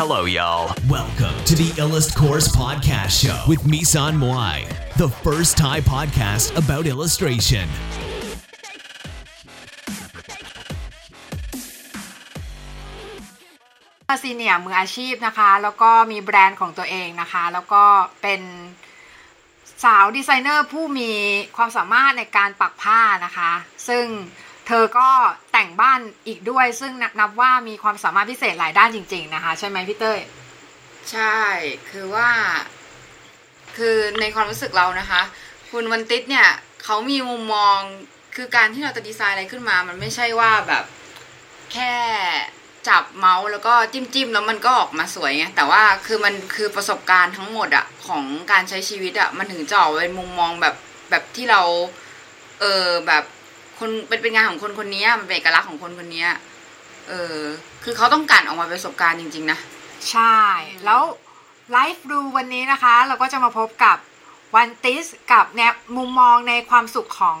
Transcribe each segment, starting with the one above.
Hello, y'all. Welcome to the Illust Course Podcast Show with Misan Moai, the first Thai podcast about illustration. ซีเนียมืออาชีพนะคะ แล้วก็มีแบรนด์ของตัวเองนะคะ แล้วก็เป็นสาวดีไซเนอร์ผู้มีความสามารถในการปักผ้านะคะ ซึ่ง เธอก็แต่งบ้านอีกด้วย ซึ่งนับว่ามีความสามารถพิเศษหลายด้านจริง ๆ นะคะ ใช่ไหมพี่เต้ยใช่ คือว่า คือในความรู้สึกเรานะคะ คุณวันติสเนี่ยเขามีมุมมองคือการที่เราจะดีไซน์อะไรขึ้นมา มันไม่ใช่ว่าแบบแค่จับเมาส์แล้วก็จิ้มจิ้มๆแล้วมันก็ออกมาสวยไงแต่ว่าคือมันคือประสบการณ์ทั้งหมดอะของการใช้ชีวิตอะมันถึงจะออกเป็นมุมมองแบบแบบที่เรา เออแบบ คนเป็นเป็นงานของคนคนนี้มันเป็นเอกลักษณ์ของคนคนนี้เออคือเขาต้องการออกมาเป็นประสบการณ์จริง ๆ นะใช่แล้วไลฟ์ดูวันนี้นะคะ เราก็จะมาพบกับวันติสกับแนวมุมมองในความสุขของ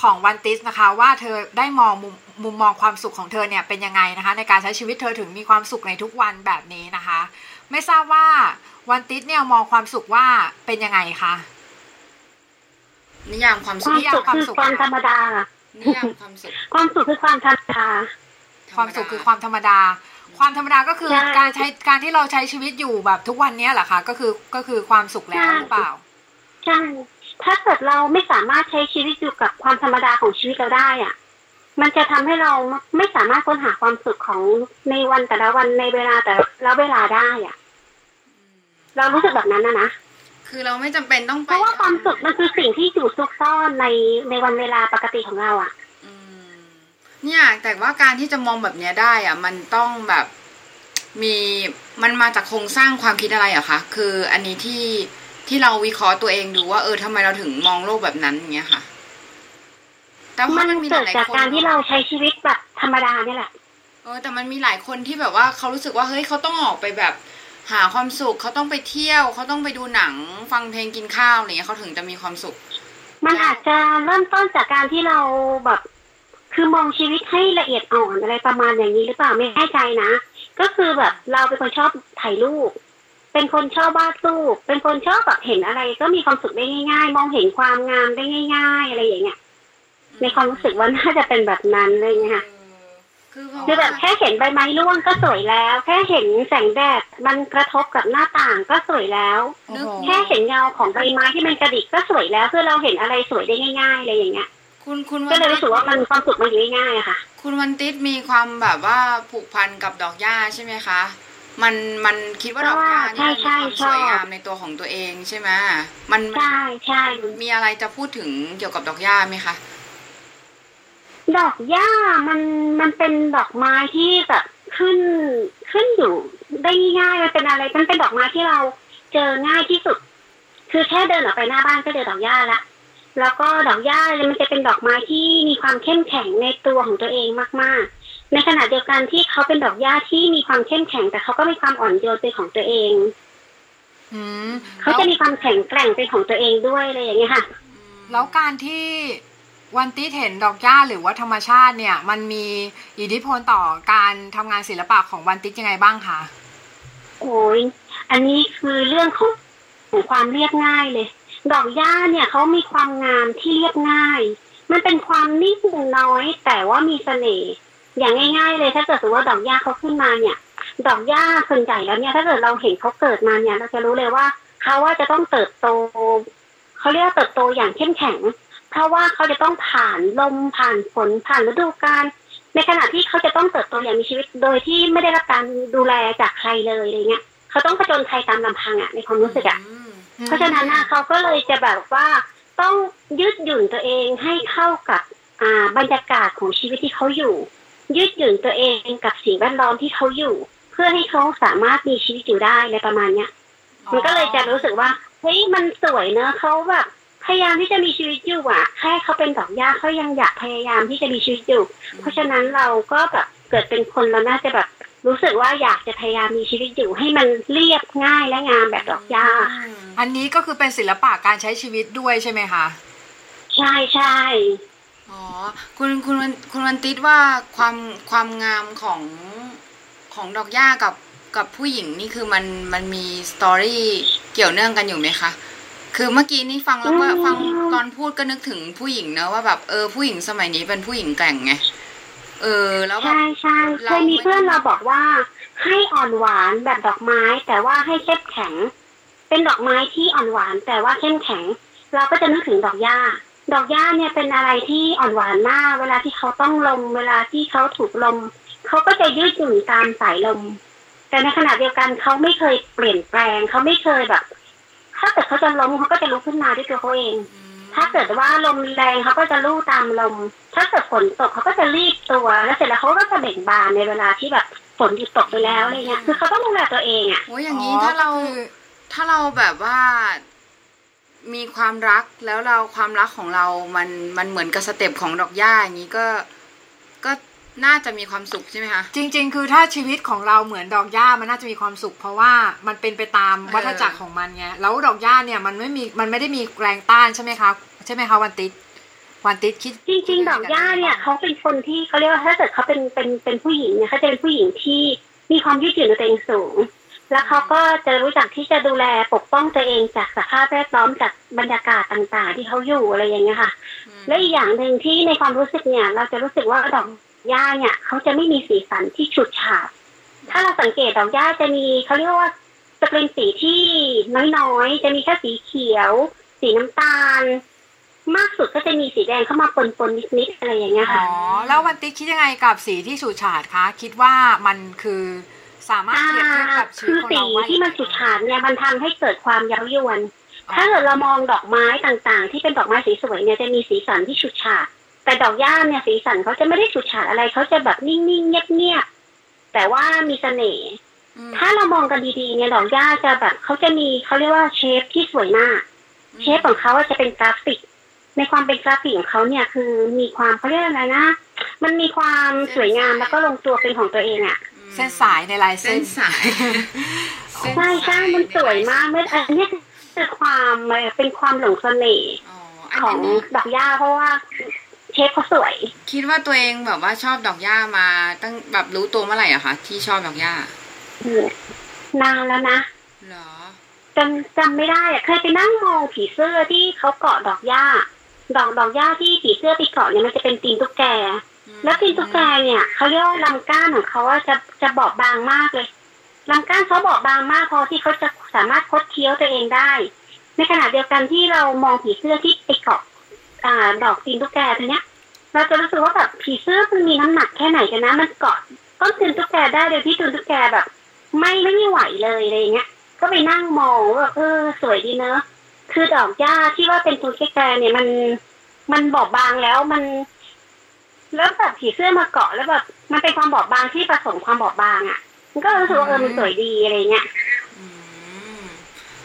ของวันติสนะคะ ว่าเธอได้มองมุมมุมมองความสุขของเธอเนี่ยเป็นยังไงนะคะ ในการใช้ชีวิตเธอถึงมีความสุขในทุกวันแบบนี้นะคะ ไม่ทราบว่าวันติสเนี่ยมองความสุขว่าเป็นยังไงคะ นิยามความคสุขวามนิยามสุข ความคือสุขความธรรมดา นิยามความสุข ความสุขคือความธรรมดา ความสุขคือความธรรมดา ความธรรมดาก็คือใช่การใช้การที่เราใช้ชีวิตอยู่แบบทุกวันเนี้ยเหรอคะก็คือก็คือความสุขแล้วใช่หรือเปล่า ใช่ ถ้าเกิดเราไม่สามารถใช้ชีวิตอยู่กับความธรรมดาของชีวิตเราได้อะ มันจะทำให้เราไม่สามารถค้นหาความสุขของในวันแต่ละวันในเวลาแต่ละเวลาได้อะ เรารู้สึกแบบนั้นนะนะ คือเราไม่จำเป็นต้องเพไปราะว่าความสุขมันคือสิ่งที่อยู่ซุกซ่อนในในวันเวลาปกติของเราอะอืมเนี่ย แต่ว่าการที่จะมองแบบเนี้ยได้อะมันต้องแบบมีมันมาจากโครงสร้างความคิดอะไรอะคะคืออันนี้ที่ที่เราวิเคราะห์ตัวเองดูว่าเออทำไมเราถึงมองโลกแบบนั้นอย่างเงี้ยค่ะ แต่ว่ามันมันมีหเกิดลายจากๆคนการที่เราใช้ชีวิตแบบธรรมดาเนี่ยแหละเออแต่มันมีหลายคนที่แบบว่าเขารู้สึกว่าเฮ้ยเขาต้องออกไปแบบ หาความสุขเขาต้องไปเที่ยวเขาต้องไปดูหนังฟังเพลงกินข้าวอะไรเงี้ยเขาถึงจะมีความสุข มันอาจจะเริ่มต้นจากการที่เราแบบ คือมองชีวิตให้ละเอียดอ่อนอะไรประมาณอย่างนี้หรือเปล่าไม่แน่ใจนะ ก็คือแบบเราเป็นคนชอบถ่ายรูปเป็นคนชอบวาดรูปเป็นคนชอบแบบเห็นอะไร ก็มีความสุขได้ง่าย ๆ มองเห็นความงามได้ง่าย ๆ อะไรอย่างเงี้ยในความรู้สึกว่าน่าจะเป็นแบบนั้นเลยไงค่ะคือเพราะ คือแบบว่าแค่เห็นใบไม้ร่วงก็สวยแล้ว แค่เห็นแสงแดดมันกระทบกับหน้าต่างก็สวยแล้วโอ้โหแค่เห็นเงาของใบไม้ที่มันกระดิกก็สวยแล้วคือเราเห็นอะไรสวยได้ง่าย ๆ อะไรอย่างเงี้ยคุณคุณก็วันเลยรู้สึกว่ามันความสุขมันอยู่ง่ายๆอะค่ะ คุณวันติสมีความแบบว่าผูกพันกับดอกหญ้าใช่ไหมคะ มันมันคิดว่าดอกหญ้านี่มันมีใช่ความใช่สวยงามชอบในตัวของตัวเองใช่ไหมมันมันใช่ใช่มีอะไรจะพูดถึงเกี่ยวกับดอกหญ้าไหมคะ ดอกหญ้ามันมันเป็นดอกไม้ที่แบบขึ้นขึ้นอยู่ได้ง่ายๆมันเป็นอะไรมันเป็นดอกไม้ที่เราเจอง่ายที่สุด คือแค่เดินออกไปหน้าบ้านก็เจอดอกหญ้าละแล้วก็ดอกหญ้ามันจะเป็นดอกไม้ที่มีความเข้มแข็งในตัวของตัวเองมาก ๆ ในขณะเดียวกันที่เขาเป็นดอกหญ้าที่มีความเข้มแข็ง แต่เขาก็มีความอ่อนโยนเป็นของตัวเองอืมเขาจะมีความแข็งแกร่งเป็นของตัวเองด้วยอะไรอย่างเงี้ยค่ะ แล้วการที่ วันติเห็นดอกหญ้าหรือว่าธรรมชาติเนี่ย มันมีอิทธิพลต่อการทำงานศิลปะของวันติสยังไงบ้างคะโอ้ยอันนี้คือเรื่องของของความเรียบง่ายเลย ดอกหญ้าเนี่ยเขามีความงามที่เรียบง่าย มันเป็นความนิ่งน้อย แต่ว่ามีเสน่ห์อย่างง่าย ๆ เลยถ้าเกิดสมมติว่าดอกหญ้าเขาขึ้นมาเนี่ย ดอกหญ้าส่วนใหญ่แล้วเนี่ย ถ้าเกิดเราเห็นเขาเกิดมาเนี่ย เราจะรู้เลยว่าเขาว่าจะต้องเติบโตเขาเรียกว่าเติบโตอย่างเข้มแข็ง เพราะว่าเขาจะต้องผ่านลมผ่านฝนผ่านฤดูกาลในขณะที่เขาจะต้องเติบโตอย่างมีชีวิตโดยที่ไม่ได้รับการดูแลจากใครเลยอะไรเงี้ยเขาต้องผจญภัยตามลำพังอะในความรู้สึกอะอืมเพราะฉะนั้นน่ะเขาก็เลยจะแบบว่าต้องยืดหยุ่นตัวเองให้เข้ากับอ่าบรรยากาศของชีวิตที่เขาอยู่ ยืดหยุ่นตัวเองกับสิ่งแวดล้อมที่เขาอยู่ เพื่อให้เขาสามารถมีชีวิตอยู่ได้ในประมาณเนี้ยมันก็เลยจะรู้สึกว่าเฮ้ยมันสวยเนอะเขาแบบ พยายามที่จะมีชีวิตอยู่อะแค่เขาเป็นดอกหญ้าเขายังอยากพยายามที่จะมีชีวิตอยู่ เพราะฉะนั้นเราก็แบบเกิดเป็นคนเราน่าจะแบบรู้สึกว่าอยากจะพยายามมีชีวิตอยู่ให้มันเรียบง่ายและงามแบบดอกหญ้า อันนี้ก็คือเป็นศิลปะการใช้ชีวิตด้วยใช่ไหมคะ ใช่ใช่อ๋อคุณคุณวันคุณวันติสว่าความความงามของของดอกหญ้ากับกับผู้หญิงนี่คือมันมันมีสตอรี่เกี่ยวเนื่องกันอยู่ไหมคะ คือเมื่อกี้นี่ฟังแล้วก็อืมฟังตอนพูดก็นึกถึงผู้หญิงเนอะว่าแบบเออผู้หญิงสมัยนี้เป็นผู้หญิงแกร่งไงเออ แล้วแบบใช่ใช่เคเรายมีเพื่อนเราบอกว่า ให้อ่อนหวานแบบดอกไม้ แต่ว่าให้เข้มแข็ง เป็นดอกไม้ที่อ่อนหวาน แต่ว่าเข้มแข็ง เราก็จะนึกถึงดอกหญ้า ดอกหญ้าเนี่ยเป็นอะไรที่อ่อนหวานมาก เวลาที่เขาต้องลม เวลาที่เขาถูกลมเขาก็จะยืดหยุ่นตามสายลม แต่ในขณะเดียวกันเขาไม่เคยเปลี่ยนแปลงเขาไม่เคยแบบ ถ้าเกิดเขาจะล้มเขาก็จะลุกขึ้นมาด้วยตัวเขาเองอืมถ้าเกิดว่าลมแรงเขาก็จะลู่ตามลม ถ้าเกิดฝนตกเขาก็จะรีบตัว แล้วเสร็จแล้วเขาก็จะเบ่งบานในเวลาที่แบบฝนหยุดตกไปแล้วอะไรเงี้ย คือเขาต้องดูแลตัวเองอะโอ้ยอย่างนี้ถ้าเราก็คือถ้าเราแบบว่ามีความรักแล้วเราความรักของเรามันมันเหมือนกับสเต็ปของดอกหญ้าอย่างนี้ก็ก็ น่าจะมีความสุขใช่ไหมคะจริง ๆ คือถ้าชีวิตของเราเหมือนดอกหญ้ามันน่าจะมีความสุข เพราะว่ามันเป็นไปตามเออวัฏจักรของมันไงแล้วดอกหญ้าเนี่ยมันไม่มีมันไม่ได้มีแรงต้านใช่ไหมคะใช่ไหมคะวันติดวันติดคิดจริงๆดอกหญ้าเนี่ยเขาเป็นคนที่เขาเรียกว่าถ้าเกิดเขาเป็นเป็นเป็นผู้หญิงเนี่ยเขาจะเป็นผู้หญิงที่มีความยืดหยุ่นในตัวเองสูง แล้วเขาก็จะรู้จักที่จะดูแลปกป้องตัวเองจากสภาพแวดล้อมจากบรรยากาศต่างๆ ที่เขาอยู่อะไรอย่างเงี้ยค่ะอืมและอีกอย่างหนึ่งที่ในความรู้สึกเนี่ย เราจะรู้สึกว่าดอก หญ้าเนี่ยเขาจะไม่มีสีสันที่ฉูดฉาด ถ้าเราสังเกตดอกหญ้าจะมีเขาเรียกว่าจะเป็นสีที่น้อยๆ จะมีแค่สีเขียว สีน้ำตาล มากสุดก็จะมีสีแดงเข้ามาปนๆนิดๆอะไรอย่างเงี้ยอ๋ค่ะอแล้ววันติดคิดยังไงกับสีที่ฉูดฉาดคะคิดว่ามันคือสามารถอ่าเปรียบเทียบกับชีคืวิตอของสีเราว่าที่มันฉูดฉาดเนี่ยมันทำให้เกิดความเย้ายวน ถ้าเกิดเรามองดอกไม้ต่างๆ ที่เป็นดอกไม้สีสวยเนี่ยจะมีสีสันที่ฉูดฉาด แต่ดอกหญ้าเนี่ยสีสันเขาจะไม่ได้ฉูดฉาดอะไรเขาจะแบบนิ่งๆเงียบๆแต่ว่ามีเสน่ห์อืมถ้าเรามองกันดีๆเนี่ยดอกหญ้าจะแบบเขาจะมีเขาเรียกว่าเชฟที่สวยมากเชฟของเขาจะเป็นกราฟิก ในความเป็นกราฟิกของเขาเนี่ยคือมีความเขาเรียกอะไรนะ มันมีความสวยงามแล้วก็ลงตัวเป็นของตัวเองอะเส้นสายในลายเส้เส้นนสายเส้นใช่ใช่มันสวยมากไม่อันเนี้ยคือความเอ่อเป็นความหลงเสน่ห์อ๋ออันของนี้ดอกหญ้าเพราะว่า เชฟเขาสวย คิดว่าตัวเองแบบว่าชอบดอกหญ้ามา ตั้งแบบรู้ตัวเมื่อไหร่อะคะที่ชอบดอกหญ้านานแล้วนะเหรอจำจำไม่ได้อะเคยไปนั่งมองผีเสื้อที่เขาเกาะดอกหญ้า ดอกดอกหญ้าที่ผีเสื้อไปเกาะเนี่ยมันจะเป็นตีนตุ๊กแก แล้วตีนตุ๊กแกเนี่ยเขาเรียกว่าลำก้านของเขาอะจะจะบอบบางมากเลยลำก้านเขาบอบบางมากพอที่เขาจะสามารถคดเคี้ยวตัวเองได้ ในขณะเดียวกันที่เรามองผีเสื้อที่ไปเกาะอ่า ดอกตีนตุ๊กแกตัวเนี้ย เราจะรู้สึกว่าแบบผีเสื้อมันมีน้ำหนักแค่ไหนกันนะ มันเกาะต้นตีนตุ๊กแกได้โดยที่ตีนตุ๊กแกแบบ ไม่ไม่ไหวเลยอะไรอย่างเงี้ย ก็ไปนั่งมองว่าเออสวยดีเนอะคือดอกหญ้าที่ว่าเป็นตัวแกเนี่ยมันมันบอบบางแล้วมัน แล้วแบบผีเสื้อมาเกาะแล้วแบบมันเป็นความบอบบางที่ผสมความบอบบางอะ มันก็รู้สึกว่าเออมันสวยดีอะไรเงี้ยอืม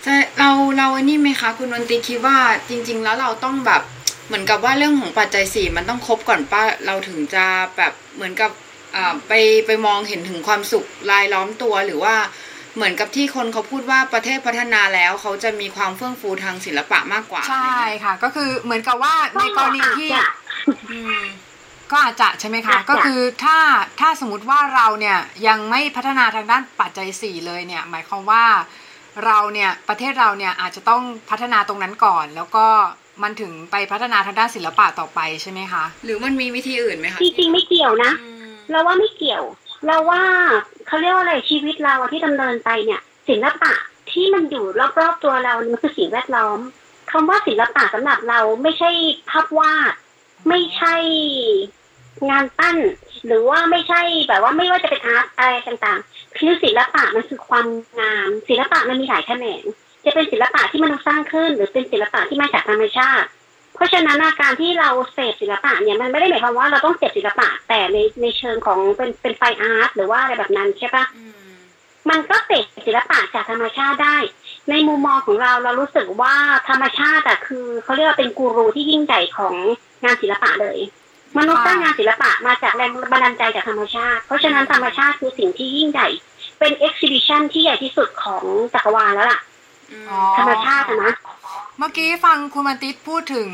ใช่เราเราไอ้นี่ไหมคะ คุณนนตีคิดว่าจริง ๆ แล้วเราต้องแบบ เหมือนกับว่าเรื่องของปัจจัยสี่มันต้องครบก่อนป้าเราถึงจะแบบเหมือนกับอ่าไปไปมองเห็นถึงความสุขรายล้อมตัวหรือว่าเหมือนกับที่คนเขาพูดว่าประเทศพัฒนาแล้วเขาจะมีความเฟื่องฟูทางศิลปะมากกว่า ใช่ค่ะ ก็คือเหมือนกับว่าในกรณีที่อาจจะอืมก็อาจจะใช่ไหมคะอาจจะก็คือถ้าถ้าสมมติว่าเราเนี่ยยังไม่พัฒนาทางด้านปัจจัยสี่เลยเนี่ย หมายความว่าเราเนี่ยประเทศเราเนี่ยอาจจะต้องพัฒนาตรงนั้นก่อน แล้วก็ มันถึงไปพัฒนาทางด้านศิลปะต่อไปใช่ไหมคะ หรือมันมีวิธีอื่นไหมคะจริงๆไม่เกี่ยวนะอืมเราว่าไม่เกี่ยว เราว่าเขาเรียกว่าอะไรชีวิตเราอะที่ดำเนินไปเนี่ย ศิลปะที่มันอยู่รอบๆตัวเรามันคือสิ่งแวดล้อมคำว่าศิลปะสำหรับเราไม่ใช่ภาพวาดไม่ใช่งานปั้น หรือว่าไม่ใช่แบบว่าไม่ว่าจะเป็นอาร์ตอะไรต่างๆ คือศิลปะมันคือความงาม ศิลปะมันมีหลายแขนง จะเป็นศิลปะที่มนุษย์สร้างขึ้น หรือเป็นศิลปะที่มาจากธรรมชาติ เพราะฉะนั้นอาการที่เราเสพศิลปะเนี่ยมันไม่ได้หมายความว่าเราต้องเสพศิลปะ แต่ในในเชิงของเป็นเป็นไฟอาร์ตหรือว่าอะไรแบบนั้นใช่ปะอืมมันก็เสพศิลปะจากธรรมชาติได้ ในมุมมองของเราเรารู้สึกว่าธรรมชาติอะคือเขาเรียกว่าเป็นกูรูที่ยิ่งใหญ่ของงานศิลปะเลยมนุษย์สร้างงานศิลปะมาจากแรงบันดาลใจจากธรรมชาติ เพราะฉะนั้นธรรมชาติคือสิ่งที่ยิ่งใหญ่ เป็นเอ็กซิบิชันที่ใหญ่ที่สุดของจักรวาลแล้วล่ะอืมอ๋อ ธรรมชาติอะนะเมื่อกี้ฟังคุณมันติสพูดถึง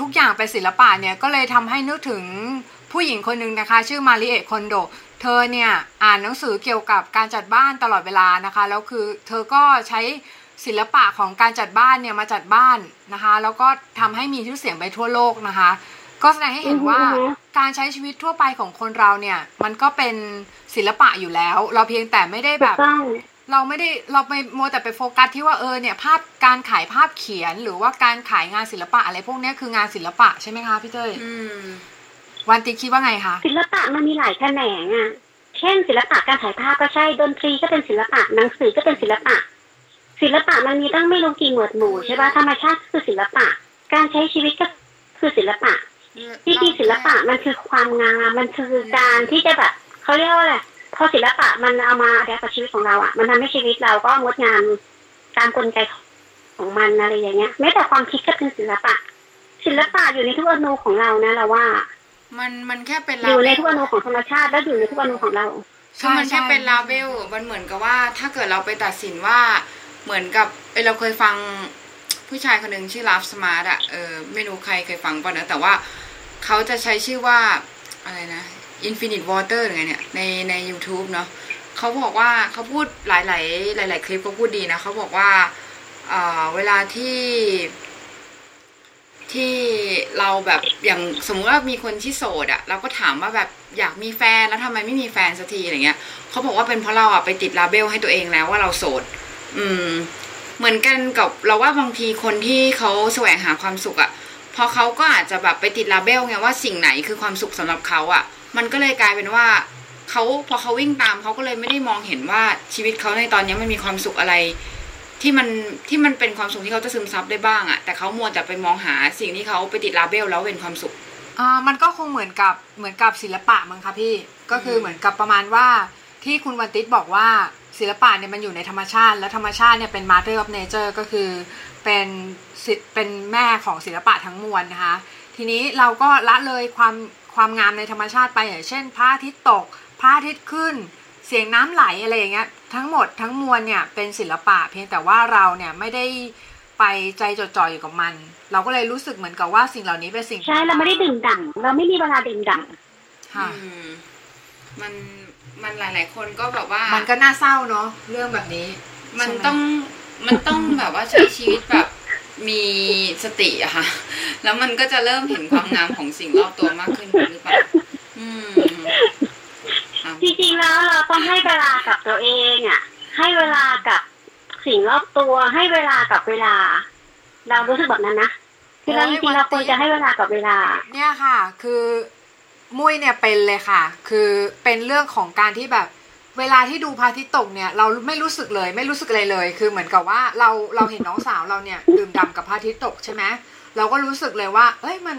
ทุกอย่างเป็นศิลปะเนี่ยก็เลยทำให้นึกถึงผู้หญิงคนหนึ่งนะคะ ชื่อมาริเอะคอนโด เธอเนี่ยอ่านหนังสือเกี่ยวกับการจัดบ้านตลอดเวลานะคะแล้วคือเธอก็ใช้ศิลปะของการจัดบ้านเนี่ยมาจัดบ้านนะคะ แล้วก็ทำให้มีชื่อเสียงไปทั่วโลกนะคะ ก็แสดงให้เห็นว่าอือฮึการใช้ชีวิตทั่วไปของคนเราเนี่ย มันก็เป็นศิลปะอยู่แล้ว เราเพียงแต่ไม่ได้ถูแบกบต้อง เราไม่ได้เราไปมัวแต่ไปโฟกัสที่ว่าเออเนี่ยภาพการขายภาพเขียนหรือว่าการขายงานศิลปะอะไรพวกเนี้ยคืองานศิลปะใช่ไหมคะพี่เต้ยอืมวันติคิดว่าไงคะศิลปะมันมีหลายแขนงอะ เช่น ศิลปะการถ่ายภาพก็ใช่ดนตรีก็เป็นศิลปะหนังสือก็เป็นศิลปะ ศิลปะมันมีตั้งไม่รู้กี่หมวดหมู่ใช่ปะธรรมชาติคือศิลปะ การใช้ชีวิตก็คือศิลปะที่จริงศิลปะมันคือความงามมันคือการที่จะแบบเขาเรียกว่าอะไร พอศิลปะมันเอามาแดกับชีวิตของเราอะ มันทำให้ชีวิตเราก็งดงามตามกลไกของมันอะไรอย่างเงี้ยแม้แต่ความคิดก็เป็นศิลปะ ศิลปะอยู่ในทุกอนูของเรานะเราว่า มันมันแค่เป็นอยู่ในลาเบลทุกอนูของธรรมชาติและอยู่ในทุกอนูของเราคือมันแค่เป็นลาเบลมันเหมือนกับว่า ถ้าเกิดเราไปตัดสินว่าเหมือนกับเอยเราเคยฟังผู้ชายคนหนึ่งชื่อ Ralph Smart อะเออไม่รู้ใครเคยฟังป่ะนะแต่ว่าเขาจะใช้ชื่อว่าอะไรนะ Infinite Water หรือไงเนี่ยในใน u t u b e เนาะเขาบอกว่าเขาพูดหลาย ๆ หลาย ๆ คลิปเขาพูดดีนะเขาบอกว่าเวลาที่ที่เราแบบอย่างสมมุติว่ามีคนที่โสดอะเราก็ถามว่าแบบอยากมีแฟนแล้วทำไมไม่มีแฟนสักทีอะไรเงี้ยเขาบอกว่าเป็นเพราะเราอะไปติดลาเบลให้ตัวเองแล้วว่าเราโสด อืม เหมือนกันกับเราว่าบางทีคนที่เขาแสวงหาความสุขอะพอเขาก็อาจจะแบบไปติดลาเบลไงว่าสิ่งไหนคือความสุขสำหรับเขาอะ มันก็เลยกลายเป็นว่าเขาพอเขาวิ่งตามเขาก็เลยไม่ได้มองเห็นว่าชีวิตเขาในตอนนี้มันมีความสุขอะไร ที่มันที่มันเป็นความสุขที่เขาจะซึมซับได้บ้างอะแต่เขามัวแต่ไปมองหาสิ่งที่เขาไปติดลาเบลแล้วเป็นความสุขอ่ามันก็คงเหมือนกับเหมือนกับศิลปะมั้งคะพี่ก็คือเหมือนกับประมาณว่าที่คุณวันติสบอกว่าศิลปะเนี่ยมันอยู่ในธรรมชาติ และธรรมชาติเนี่ยเป็น mother of nature ก็คือเป็นศิเป็นแม่ของศิลปะทั้งมวลนะคะ ทีนี้เราก็ละเลยความ ความงามในธรรมชาติไปอย่างเช่นพระอาทิตย์ตกพระอาทิตย์ขึ้น เสียงน้ำไหลอะไรอย่างเงี้ยทั้งหมดทั้งมวลเนี่ยเป็นศิลปะเพียงแต่ว่าเราเนี่ยไม่ได้ไปใจจดจ่ออยู่กับมัน เราก็เลยรู้สึกเหมือนกับว่าสิ่งเหล่านี้เป็นสิ่งใช่เราไม่ได้ดื่มด่ำเราไม่มีเวลาดื่มด่ำค่ะอืมมันมันหลาย ๆ คนก็แบบว่า มันก็น่าเศร้าเนาะเรื่องแบบนี้ มันใช่ไหต้องมันต้องแบบว่าใช้ชีวิตแบบ มีสติอะค่ะ แล้วมันก็จะเริ่มเห็นความงามของสิ่งรอบตัวมากขึ้นหรือเปล่าอืมค่ะจริงๆแล้วเราต้องให้เวลากับตัวเองอะให้เวลากับสิ่งรอบตัว ให้เวลากับเวลา เรารู้สึกแบบนั้นนะคือเราจริงๆเราควรจะให้เวลากับเวลา เนี่ยค่ะ คือมุ้ยเนี่ยเป็นเลยค่ะ คือเป็นเรื่องของการที่แบบ เวลาที่ดูพระอาทิตย์ตกเนี่ยเราไม่รู้สึกเลย ไม่รู้สึกอะไรเลย คือเหมือนกับว่าเราเราเห็นน้องสาวเราเนี่ยดื่มด่ำกับพระอาทิตย์ตกใช่ไหมเราก็รู้สึกเลยว่า เอ้ยมัน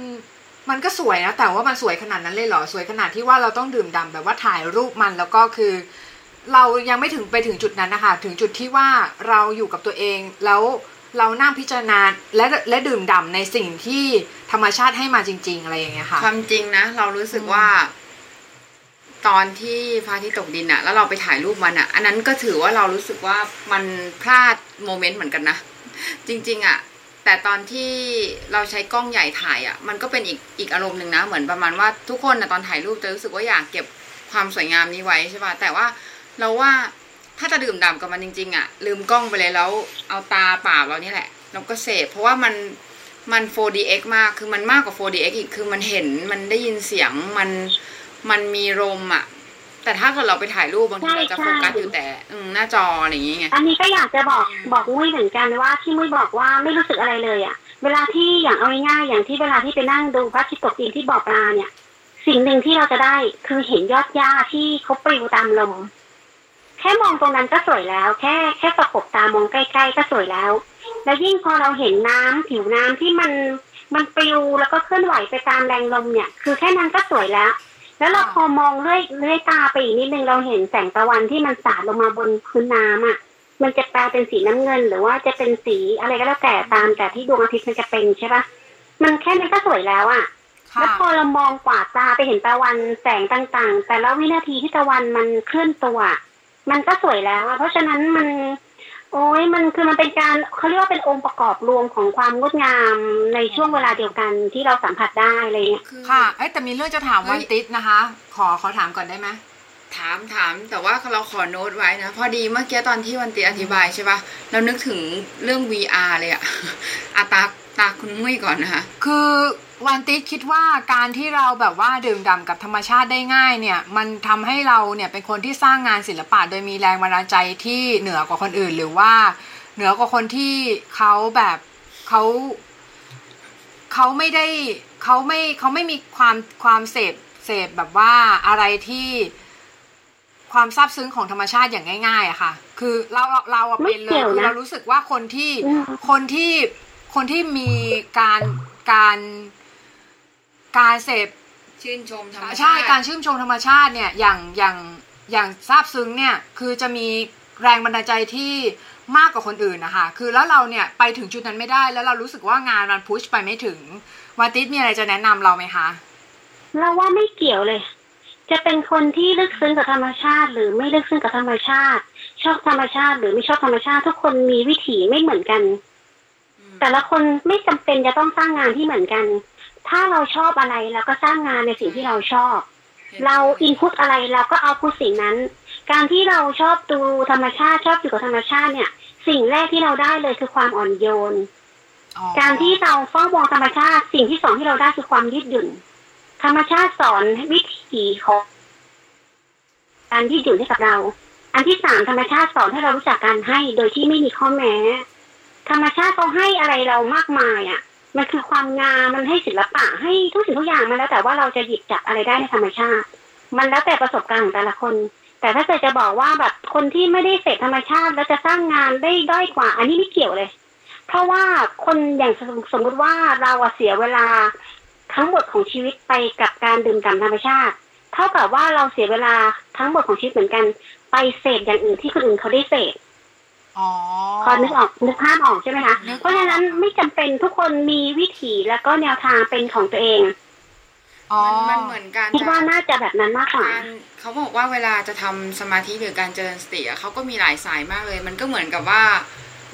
มันก็สวยนะแต่ว่ามันสวยขนาดนั้นเลยเหรอสวยขนาดที่ว่าเราต้องดื่มด่ำแบบว่าถ่ายรูปมันแล้วก็คือ เรายังไม่ถึงไปถึงจุดนั้นนะคะถึงจุดที่ว่าเราอยู่กับตัวเองแล้วเรานั่งพิจารณาและและดื่มด่ำในสิ่งที่ธรรมชาติให้มาจริง ๆ อะไรอย่างเงี้ยค่ะความจริงนะ เรารู้สึกว่า ตอนที่พระอาทิตย์ตกดินอะแล้วเราไปถ่ายรูปมันอะอันนั้นก็ถือว่าเรารู้สึกว่ามันพลาดโมเมนต์เหมือนกันนะ จริง ๆอะแต่ตอนที่เราใช้กล้องใหญ่ถ่ายอะมันก็เป็นอีกอีกอารมณ์หนึ่งนะเหมือนประมาณว่าทุกคนนะตอนถ่ายรูปจะรู้สึกว่าอยากเก็บความสวยงามนี้ไว้ใช่ป่ะแต่ว่าเราว่าถ้าจะดื่มด่ำกับมันจริง ๆอะลืมกล้องไปเลยแล้วเอาตาเปล่าเรานี่แหละเราก็เสพเพราะว่ามันมัน 4DX มากคือมันมากกว่า 4DX อีกคือมันเห็นมันได้ยินเสียงมัน มันมีลมอะแต่ถ้าเกิดเราไปถ่ายรูปบางทีใช่เราจะใช่โฟกัสอยู่แต่อืมหน้าจออะไรอย่างเงี้ยอันนี้ก็อยากจะบอกบอกมุ้ยเหมือนกันว่าที่มุ้ยบอกว่าไม่รู้สึกอะไรเลยอะ เวลาที่อย่างเอาง่ายๆอย่างที่เวลาที่ไปนั่งดูพระอาทิตย์ตกดินที่บ่อปลาเนี่ย สิ่งหนึ่งที่เราจะได้คือเห็นยอดหญ้าที่เขาปลิวตามลมแค่มองตรงนั้นก็สวยแล้ว แค่แค่ประกบตามองใกล้ๆก็สวยแล้ว แล้วยิ่งพอเราเห็นน้ำผิวน้ำที่มันมันปลิวแล้วก็เคลื่อนไหวไปตามแรงลมเนี่ย คือแค่นั้นก็สวยแล้ว แล้วเราพอมองเลื่อยเลื่อยตาไปอีกนิดนึงเราเห็นแสงตะวันที่มันสาดลงมาบนพื้นน้ำอะ มันจะแปลเป็นสีน้ำเงิน หรือว่าจะเป็นสีอะไรก็แล้วแต่ตามแต่ที่ดวงอาทิตย์มันจะเป็นใช่ปะมันแค่นั้นก็สวยแล้วอะค่ะแล้วพอเรามองกวาดตาไปเห็นตะวันแสงต่างๆ แต่ละวินาทีที่ตะวันมันเคลื่อนตัว มันก็สวยแล้วอะเพราะฉะนั้นมัน โอ้ยมันคือมันเป็นการเขาเรียกว่าเป็นองค์ประกอบรวมของความงดงามในช่วงเวลาเดียวกันที่เราสัมผัสได้อะไรเงี้ยคือค่ะเอ้ยแต่มีเรื่องจะถามเฮ้ยวันติสนะคะ ขอขอถามก่อนได้ไหมถามถามแต่ว่าเราขอโน้ตไว้นะพอดีเมื่อกี้ตอนที่วันตีอธิบายใช่ปะเรานึกถึงเรื่อง VR เลยอะอาตาตาคุณมุ้ยก่อนนะคะ คือ วันติคิดว่าการที่เราแบบว่าดื่มด่ำกับธรรมชาติได้ง่ายเนี่ย มันทำให้เราเนี่ยเป็นคนที่สร้างงานศิลปะโดยมีแรงบันดาลใจที่เหนือกว่าคนอื่นหรือว่า เหนือกว่าคนที่เขาแบบเขาเขาไม่ได้เขาไม่เขาไม่มีความความเสพเสพแบบว่าอะไรที่ความซาบซึ้งของธรรมชาติอย่างง่ายๆอะค่ะ คือเราเราเราเป็นเลยคือเรารู้สึกว่าคนที่คนที่คนที่มีการการ การเสพชื่นชมธรรมชาติใช่การชื่นชมธรรมชาติเนี่ยอย่างอย่างอย่างซาบซึ้งเนี่ยคือจะมีแรงบันดาลใจที่มากกว่าคนอื่นนะคะ คือแล้วเราเนี่ยไปถึงจุดนั้นไม่ได้ แล้วเรารู้สึกว่างานมันพุชไปไม่ถึงวาติสมีอะไรจะแนะนำเราไหมคะเราว่าไม่เกี่ยวเลย จะเป็นคนที่ลึกซึ้งกับธรรมชาติ หรือไม่ลึกซึ้งกับธรรมชาติ ชอบธรรมชาติ หรือไม่ชอบธรรมชาติ ทุกคนมีวิถีไม่เหมือนกันอืมแต่ละคนไม่จำเป็นจะต้องสร้างงานที่เหมือนกัน ถ้าเราชอบอะไรเราก็สร้างงานในสิ่งที่เราชอบ เราอินพุตอะไรเราก็เอาพุตสิ่งนั้น การที่เราชอบดูธรรมชาติชอบอยู่กับธรรมชาติเนี่ย สิ่งแรกที่เราได้เลยคือความอ่อนโยนอ๋อการที่เราเฝ้ามองธรรมชาติสิ่งที่สองที่เราได้คือความยืดหยุ่น ธรรมชาติสอนวิถีของการยืดหยุ่นให้กับเรา อันที่สามธรรมชาติสอนให้เรารู้จักการให้ โดยที่ไม่มีข้อแม้ ธรรมชาติเขาให้อะไรเรามากมายอะ มันคือความงามมันให้ศิลปะให้ทุกสิ่งทุกอย่างมันแล้วแต่ว่าเราจะหยิบจับอะไรได้ในธรรมชาติ มันแล้วแต่ประสบการณ์ของแต่ละคน แต่ถ้าเกิดจะบอกว่าแบบคนที่ไม่ได้เสพธรรมชาติแล้วจะสร้างงานได้ด้อยกว่า อันนี้ไม่เกี่ยวเลย เพราะว่าคนอย่างสมมมติว่าเราเสียเวลาทั้งหมดของชีวิตไปกับการดื่มด่ำธรรมชาติ เท่ากับว่าเราเสียเวลาทั้งหมดของชีวิตเหมือนกัน ไปเสพอย่างอื่นที่คนอื่นเขาได้เสพ พอนึกออกนึกภาพออกใช่ไหมคะนึกออกเพราะฉะนั้นไม่จำเป็นทุกคนมีวิถีแล้วก็แนวทางเป็นของตัวเองอ๋อมันมันเหมือนการคิดว่าน่าจะแบบนั้นมากกว่าการเขาบอกว่าเวลาจะทำสมาธิหรือการเจริญสติอะเขาก็มีหลายสายมากเลย มันก็เหมือนกับว่า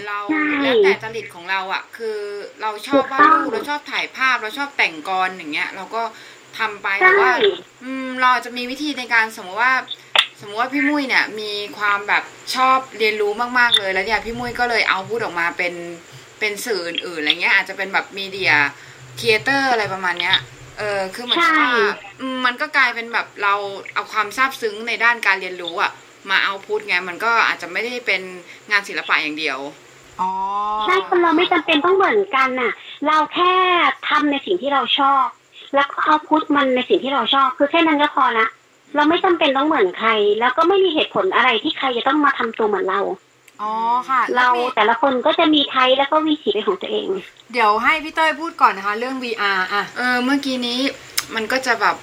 เราใช่แล้วแต่จริตของเราอะคือเราชอบวาดรูปเราชอบถ่ายภาพเราชอบแต่งกรอย่างเงี้ย เราก็ทำไปแต่ใช่ว่า อืมเราจะมีวิธีในการสมมติว่า สมมติว่าพี่มุ้ยเนี่ยมีความแบบชอบเรียนรู้มากๆเลย แล้วเนี่ยพี่มุ้ยก็เลยเอาพูดออกมาเป็นเป็นสื่ออื่นๆอะไรเงี้ยอาจจะเป็นแบบมีเดียครีเอเตอร์อะไรประมาณเนี้ยเออคือเหมือนกับว่าใช่อืมมันก็กลายเป็นแบบเราเอาความซาบซึ้งในด้านการเรียนรู้อะมาเอาพูดไงมันก็อาจจะไม่ได้เป็นงานศิลปะอย่างเดียวอ๋อใช่คนเราไม่จำเป็นต้องเหมือนกันน่ะ เราแค่ทำในสิ่งที่เราชอบ แล้วก็เอาพุทมันในสิ่งที่เราชอบ คือแค่นั้นก็พอละ เราไม่จำเป็นต้องเหมือนใคร แล้วก็ไม่มีเหตุผลอะไรที่ใครจะต้องมาทำตัวเหมือนเราอ๋อค่ะ เราแล้วมีแต่ละคนก็จะมีไทยแล้วก็วิถีเป็นของตัวเอง เดี๋ยวให้พี่เต้ยพูดก่อนนะคะ เรื่อง VR อะเออเมื่อกี้นี้มันก็จะแบบ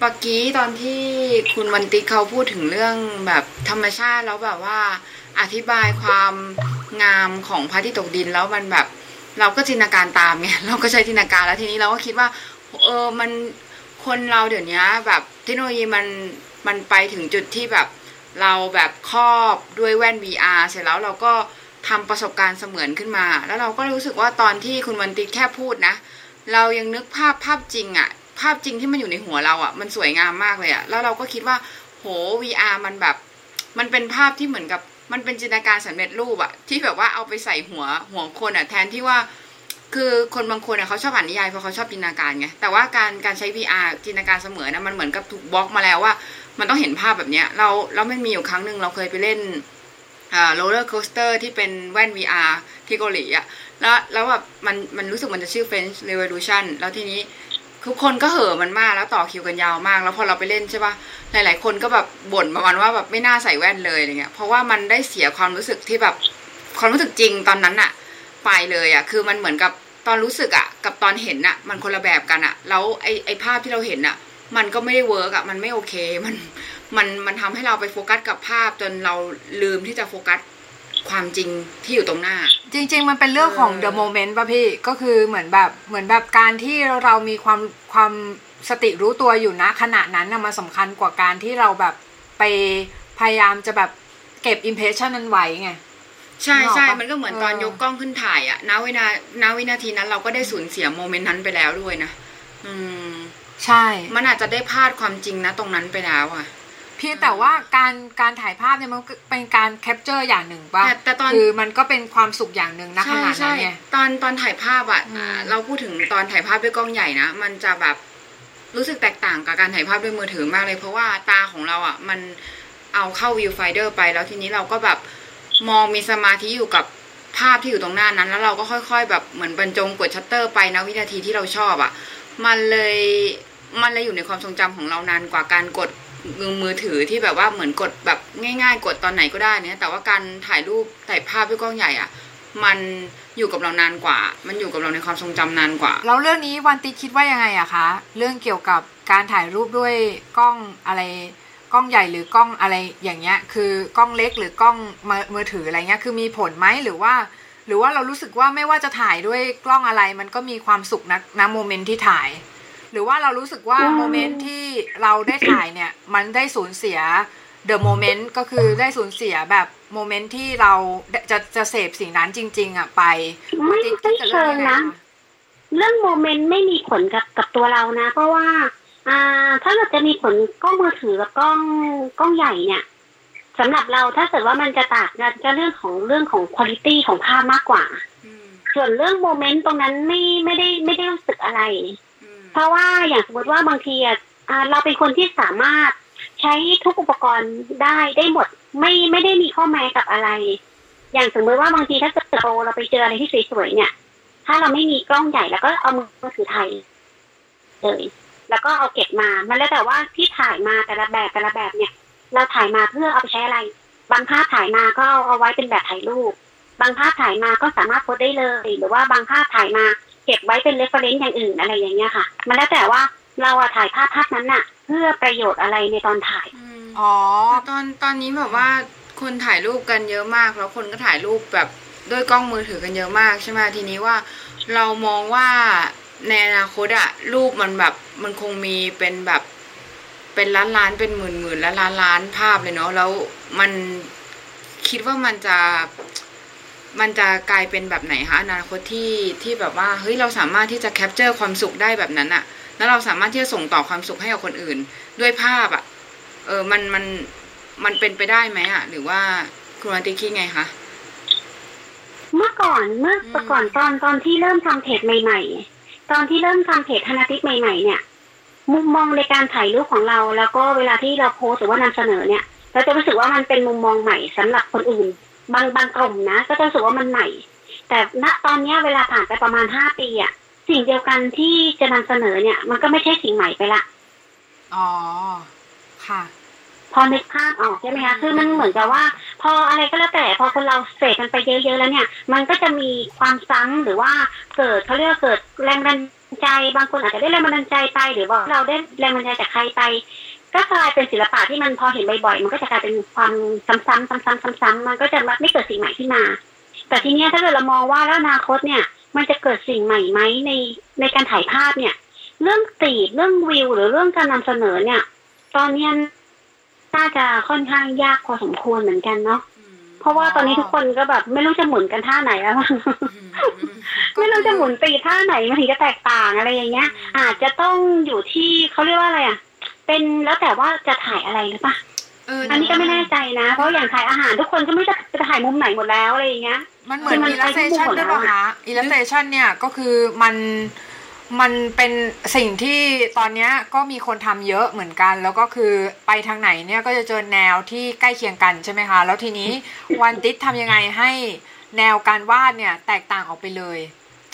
ปกกี้ตอนที่คุณวันติกเขาพูดถึงเรื่องแบบธรรมชาติแล้วแบบว่า อธิบายความงามของพระอาทิตย์ตกดินแล้วมันแบบ เราก็จินตนาการตามไงเราก็ใช้จินตนาการแล้วทีนี้เราก็คิดว่า เออมัน คนเราเดี๋ยวนี้แบบเทคโนโลยีมันมันไปถึงจุดที่แบบเราแบบครอบด้วยแว่น VR เสร็จแล้วเราก็ทำประสบการณ์เสมือนขึ้นมา แล้วเราก็รู้สึกว่าตอนที่คุณวันติแค่พูดนะ เรายังนึกภาพภาพจริงอะภาพจริงที่มันอยู่ในหัวเราอะมันสวยงามมากเลยอะแล้วเราก็คิดว่าโห VR มันแบบ มันเป็นภาพที่เหมือนกับมันเป็นจินตนาการสำเร็จรูปอะที่แบบว่าเอาไปใส่หัวหัวคนอะแทนที่ว่า คือคนบางคนอะเขาชอบอ่านนิยายเพราะเขาชอบจินตนาการไงแต่ว่าการการใช้ VR จินตนาการเสมือนอะนะมันเหมือนกับถูกบล็อกมาแล้วว่า มันต้องเห็นภาพแบบเนี้ยเราเราไม่มีอยู่ครั้งหนึ่งเราเคยไปเล่นอ่า roller coaster ที่เป็นแว่น VR ที่เกาหลีอะแล้วแล้วแบบมันมันรู้สึกมันจะชื่อ French Revolution แล้วทีนี้ทุกคนก็เห่อมันมากแล้วต่อคิวกันยาวมาก แล้วพอเราไปเล่นใช่ปะหลาย ๆ คนก็แบบบ่นประมาณว่าแบบไม่น่าใส่แว่นเลยอะไรเงี้ยเพราะว่ามันได้เสียความรู้สึกที่แบบความรู้สึกจริงตอนนั้นอะ ไปเลยอะคือมันเหมือนกับตอนรู้สึกอะกับตอนเห็นอะมันคนละแบบกันอะแล้วไอไอภาพที่เราเห็นอะมันก็ไม่ได้ work อะมันไม่โอเค มันมันมันทำให้เราไปโฟกัสกับภาพจนเราลืมที่จะโฟกัสความจริงที่อยู่ตรงหน้า จริง ๆ มันเป็นเรื่องของ the moment ป่ะพี่ ก็คือเหมือนแบบเหมือนแบบการที่เรามีความความสติรู้ตัวอยู่นะขณะนั้นนะมันสำคัญกว่าการที่เราแบบไปพยายามจะแบบเก็บอิมเพรสชันนั้นไว้ไง ใช่ใช่นึกออกปะมันก็เหมือนเออตอนยกกล้องขึ้นถ่ายอะณวินาณวินาทีนั้นเราก็ได้สูญเสียโมเมนต์นั้นไปแล้วด้วยนะอืม ใช่ มันอาจจะได้พลาดความจริงนะตรงนั้นไปแล้วอะเพียงแต่ว่าการการถ่ายภาพเนี่ยมันก็เป็นการ capture อย่างหนึ่งป่ะแต่แต่ตอนคือมันก็เป็นความสุขอย่างหนึ่งนะขณะนั้นไงใช่ใช่ตอนตอนถ่ายภาพอะอืมอ่าเราพูดถึงตอนถ่ายภาพด้วยกล้องใหญ่นะมันจะแบบรู้สึกแตกต่างกับการถ่ายภาพด้วยมือถือมากเลย เพราะว่าตาของเราอะมันเอาเข้า viewfinder ไปแล้วทีนี้เราก็แบบ มองมีสมาธิอยู่กับภาพที่อยู่ตรงหน้านั้น แล้วเราก็ค่อยๆ แบบเหมือนบรรจงกดชัตเตอร์ไปนะวินาทีที่เราชอบอะมันเลยมันเลยอยู่ในความทรงจำของเรานานกว่าการกดมือมือถือที่แบบว่าเหมือนกดแบบง่าย ๆ กดตอนไหนก็ได้เนี่ยแต่ว่าการถ่ายรูปถ่ายภาพด้วยกล้องใหญ่อะมันอยู่กับเรานานกว่า มันอยู่กับเราในความทรงจำนานกว่า แล้วเรื่องนี้วันติคิดว่ายังไงอะคะ เรื่องเกี่ยวกับการถ่ายรูปด้วยกล้องอะไร กล้องใหญ่หรือกล้องอะไรอย่างเงี้ย คือกล้องเล็กหรือกล้องมือมือถืออะไรเงี้ยคือมีผลไหมหรือว่า หรือว่าเรารู้สึกว่าไม่ว่าจะถ่ายด้วยกล้องอะไร มันก็มีความสุขนะณ moment ที่ถ่าย หรือว่าเรารู้สึกว่าอืม moment ที่เราได้ถ่ายเนี่ย มันได้สูญเสีย the moment ก็คือได้สูญเสียแบบ moment ที่เราจะจะเสพสิ่งนั้นจริง ๆอะไปไม่ติไม่กับเชิงยังไงนะคะเรื่อง moment ไม่มีผลกับกับตัวเรานะ เพราะว่า อ่า ถ้าเราจะมีผลกล้องมือถือกับกล้องกล้องใหญ่เนี่ยสำหรับเราถ้าเกิดว่ามันจะตากันจะเรื่องของเรื่องของคุณภาพของภาพมากกว่าส่วนเรื่องโมเมนต์ตรงนั้นไม่ไม่ได้ไม่ได้รู้สึกอะไร เพราะว่าอย่างสมมติว่าบางทีอะเราเป็นคนที่สามารถใช้ทุกอุปกรณ์ได้ได้หมด ไม่ไม่ได้มีข้อแม้กับอะไร อย่างสมมติว่าบางทีถ้าเกิดเราเราไปเจออะไรที่สวยๆเนี่ย ถ้าเราไม่มีกล้องใหญ่แล้วก็เอามือถือถ่ายเลย แล้วก็เอาเก็บมา มันแล้วแต่ว่าที่ถ่ายมาแต่ละแบบแต่ละแบบเนี่ย เราถ่ายมาเพื่อเอาไปใช้อะไร บางภาพถ่ายมาก็เอาไว้เป็นแบบถ่ายรูป บางภาพถ่ายมาก็สามารถโพสต์ได้เลย หรือว่าบางภาพถ่ายมาเก็บไว้เป็น reference อย่างอื่นอะไรอย่างเงี้ยค่ะ มันแล้วแต่ว่าเราอะถ่ายภาพภาพนั้นน่ะเพื่อประโยชน์อะไรในตอนถ่ายอืมอ๋อแต่ตอนตอนนี้แบบว่าคนถ่ายรูปกันเยอะมาก แล้วคนก็ถ่ายรูปแบบด้วยกล้องมือถือกันเยอะมากใช่ไหมทีนี้ว่า เรามองว่า ในอนาคตอะรูปมันแบบมันคงมีเป็นแบบเป็นล้านล้านเป็นหมื่นหมื่นและล้านล้านภาพเลยเนาะแล้วมันคิดว่ามันจะมันจะกลายเป็นแบบไหนคะอนาคตที่ที่แบบว่าเฮ้ยเราสามารถที่จะ capture ความสุขได้แบบนั้นอะแล้วเราสามารถที่จะส่งต่อความสุขให้กับคนอื่น ด้วยภาพอะเออมันมันมันเป็นไปได้ไหมอะหรือว่าคุณวันติคิดไงคะเมื่อก่อนเมื่อก่อนตอนตอนที่เริ่มทำเพจใหม่ ๆ ตอนที่เริ่มทำเพจธนาติกใหม่ๆเนี่ย มุมมองในการถ่ายรูปของเรา แล้วก็เวลาที่เราโพสหรือว่านำเสนอเนี่ย เราจะรู้สึกว่ามันเป็นมุมมองใหม่สำหรับคนอื่น บางบางกลุ่มนะ ก็จะรู้สึกว่ามันใหม่ แต่ณตอนนี้เวลาผ่านไปประมาณห้าปีอะสิ่งเดียวกันที่จะนำเสนอเนี่ย มันก็ไม่ใช่สิ่งใหม่ไปละอ๋อค่ะ พอนึกภาพออกใช่ไหมคะคือมันเหมือนกับว่า พออะไรก็แล้วแต่พอคนเราเสพมันไปเยอะๆแล้วเนี่ย มันก็จะมีความซ้ำหรือว่าเกิดเขาเรียกเกิดแรงบันใจบางคนอาจจะได้แรงบันดาลใจไปหรือว่าเราได้แรงบันดาลใจจากใครไป ก็กลายเป็นศิลปะที่มันพอเห็นบ่อยๆมันก็จะกลายเป็นความซ้ำๆซ้ำๆซ้ำๆมันก็จะไม่เกิดสิ่งใหม่ขึ้นมา แต่ทีเนี้ยถ้าเกิดเรามองว่าแล้วอนาคตเนี่ยมันจะเกิดสิ่งใหม่ไหมในในการถ่ายภาพเนี่ย เรื่องตีเรื่องวิว หรือเรื่องการนำเสนอเนี่ย ตอนเนี้ย น่าจะค่อนข้างยากพอสมควรเหมือนกันเนาะเพราะว่าตอนนี้ทุกคนก็แบบ ไม่รู้จะหมุนกันท่าไหนแล้วไม่รู้จะหมุนตีท่าไหนมันถึงจะแตกต่างอะไรอย่างเงี้ย อาจจะต้องอยู่ที่เขาเรียกว่าอะไรอะ เป็นแล้วแต่ว่าจะถ่ายอะไรหรือปะเอออันนี้ก็ไม่แน่ใจนะ เพราะอย่างถ่ายอาหารทุกคนก็ไม่รู้จะจะถ่ายมุมไหนหมดแล้วอะไรอย่างเงี้ย มันเหมือนคือมัน illustration ไปที่ด้วยหมป่ะดแล้วคะ illustration เนี่ยก็คือมัน มันเป็นสิ่งที่ตอนเนี้ยก็มีคนทำเยอะเหมือนกัน แล้วก็คือไปทางไหนเนี่ยก็จะเจอแนวที่ใกล้เคียงกันใช่ไหมคะ แล้วทีนี้วันติสทำยังไงให้แนวการวาดเนี่ยแตกต่างออกไปเลย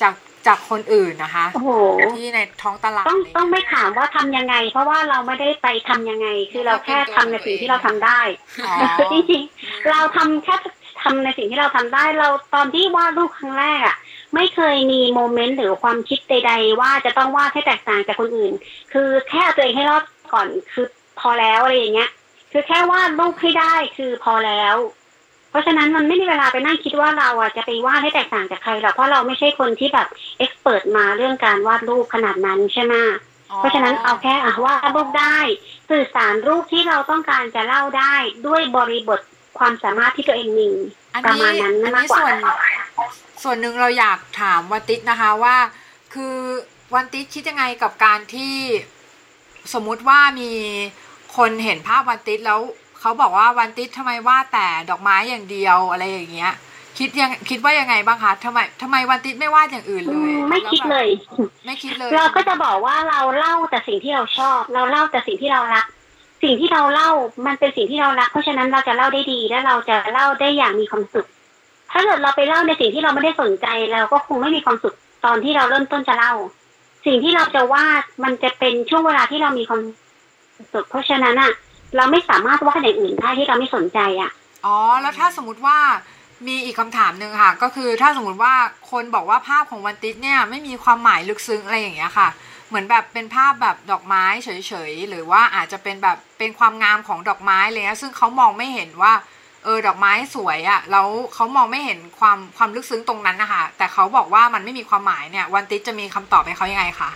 จากจากคนอื่นนะคะโอ้โหที่ในท้องตลาดต้องะรเยต้องไม่ถามว่าทำยังไง เพราะว่าเราไม่ได้ไปทำยังไง คือเราแค่ทำในสิ่งที่เราทำได้อ๋อจริงๆเราทำแค่ทำในสิ่งที่เราทำได้ เราตอนที่วาดรูปครั้งแรกอะ ไม่เคยมีโมเมนต์หรือความคิดใด ๆ ว่าจะต้องวาดให้แตกต่างจากคนอื่น คือแค่เอาตัวเองให้รอดก่อนคือพอแล้วอะไรอย่างเงี้ย คือแค่วาดรูปให้ได้คือพอแล้ว เพราะฉะนั้นมันไม่มีเวลาไปนั่งคิดว่าเราอะจะไปวาดให้แตกต่างจากใครหรอกเพราะเราไม่ใช่คนที่แบบเอ็กซ์เพรสมาเรื่องการวาดรูปขนาดนั้นใช่ไหมเพราะฉะนั้นเอาแค่อะวาดรูปได้ สื่อสารรูปที่เราต้องการจะเล่าได้ด้วยบริบทความสามารถที่ตัวเองมีอันประนี้มาณนั้นอันมากนี้กว่า ส่วนหนึ่งเราอยากถามวันติสนะคะว่า คือวันติสคิดยังไงกับการที่สมมุติว่ามีคนเห็นภาพวันติสแล้วเขาบอกว่าวันติสทำไมว่าแต่ดอกไม้อย่างเดียวอะไรอย่างเงี้ย คิดยังคิดว่ายังไงบ้างคะทำไมทำไมวันติสไม่วาดอย่างอื่นเลยไม่คิดเลย ไม่คิดเลย เราก็จะบอกว่าเราเล่าแต่สิ่งที่เราชอบ เราเล่าแต่สิ่งที่เรารัก สิ่งที่เราเล่ามันเป็นสิ่งที่เรารัก เพราะฉะนั้นเราจะเล่าได้ดีและเราจะเล่าได้อย่างมีความสุข ถ้าเกิดเราไปเล่าในสิ่งที่เราไม่ได้สนใจเราก็คงไม่มีความสุขตอนที่เราเริ่มต้นจะเล่า สิ่งที่เราจะวาดมันจะเป็นช่วงเวลาที่เรามีความสุขเพราะฉะนั้นอะเราไม่สามารถวาดอย่างอื่นได้ที่เราไม่สนใจอะอ๋อ แล้วถ้าสมมติว่ามีอีกคำถามหนึ่งค่ะ ก็คือถ้าสมมติว่าคนบอกว่าภาพของวันติสเนี่ยไม่มีความหมายลึกซึ้งอะไรอย่างเงี้ยค่ะ เหมือนแบบเป็นภาพแบบดอกไม้เฉยๆหรือว่าอาจจะเป็นแบบเป็นความงามของดอกไม้เงี้ยซึ่งเขามองไม่เห็นว่า เออดอกไม้สวยอะ่ะแล้วเขามองไม่เห็นความความลึกซึ้งตรงนั้นนะคะแต่เขาบอกว่ามันไม่มีความหมายเนี่ย วันติสจะมีคำตอบให้เขายังไงคะ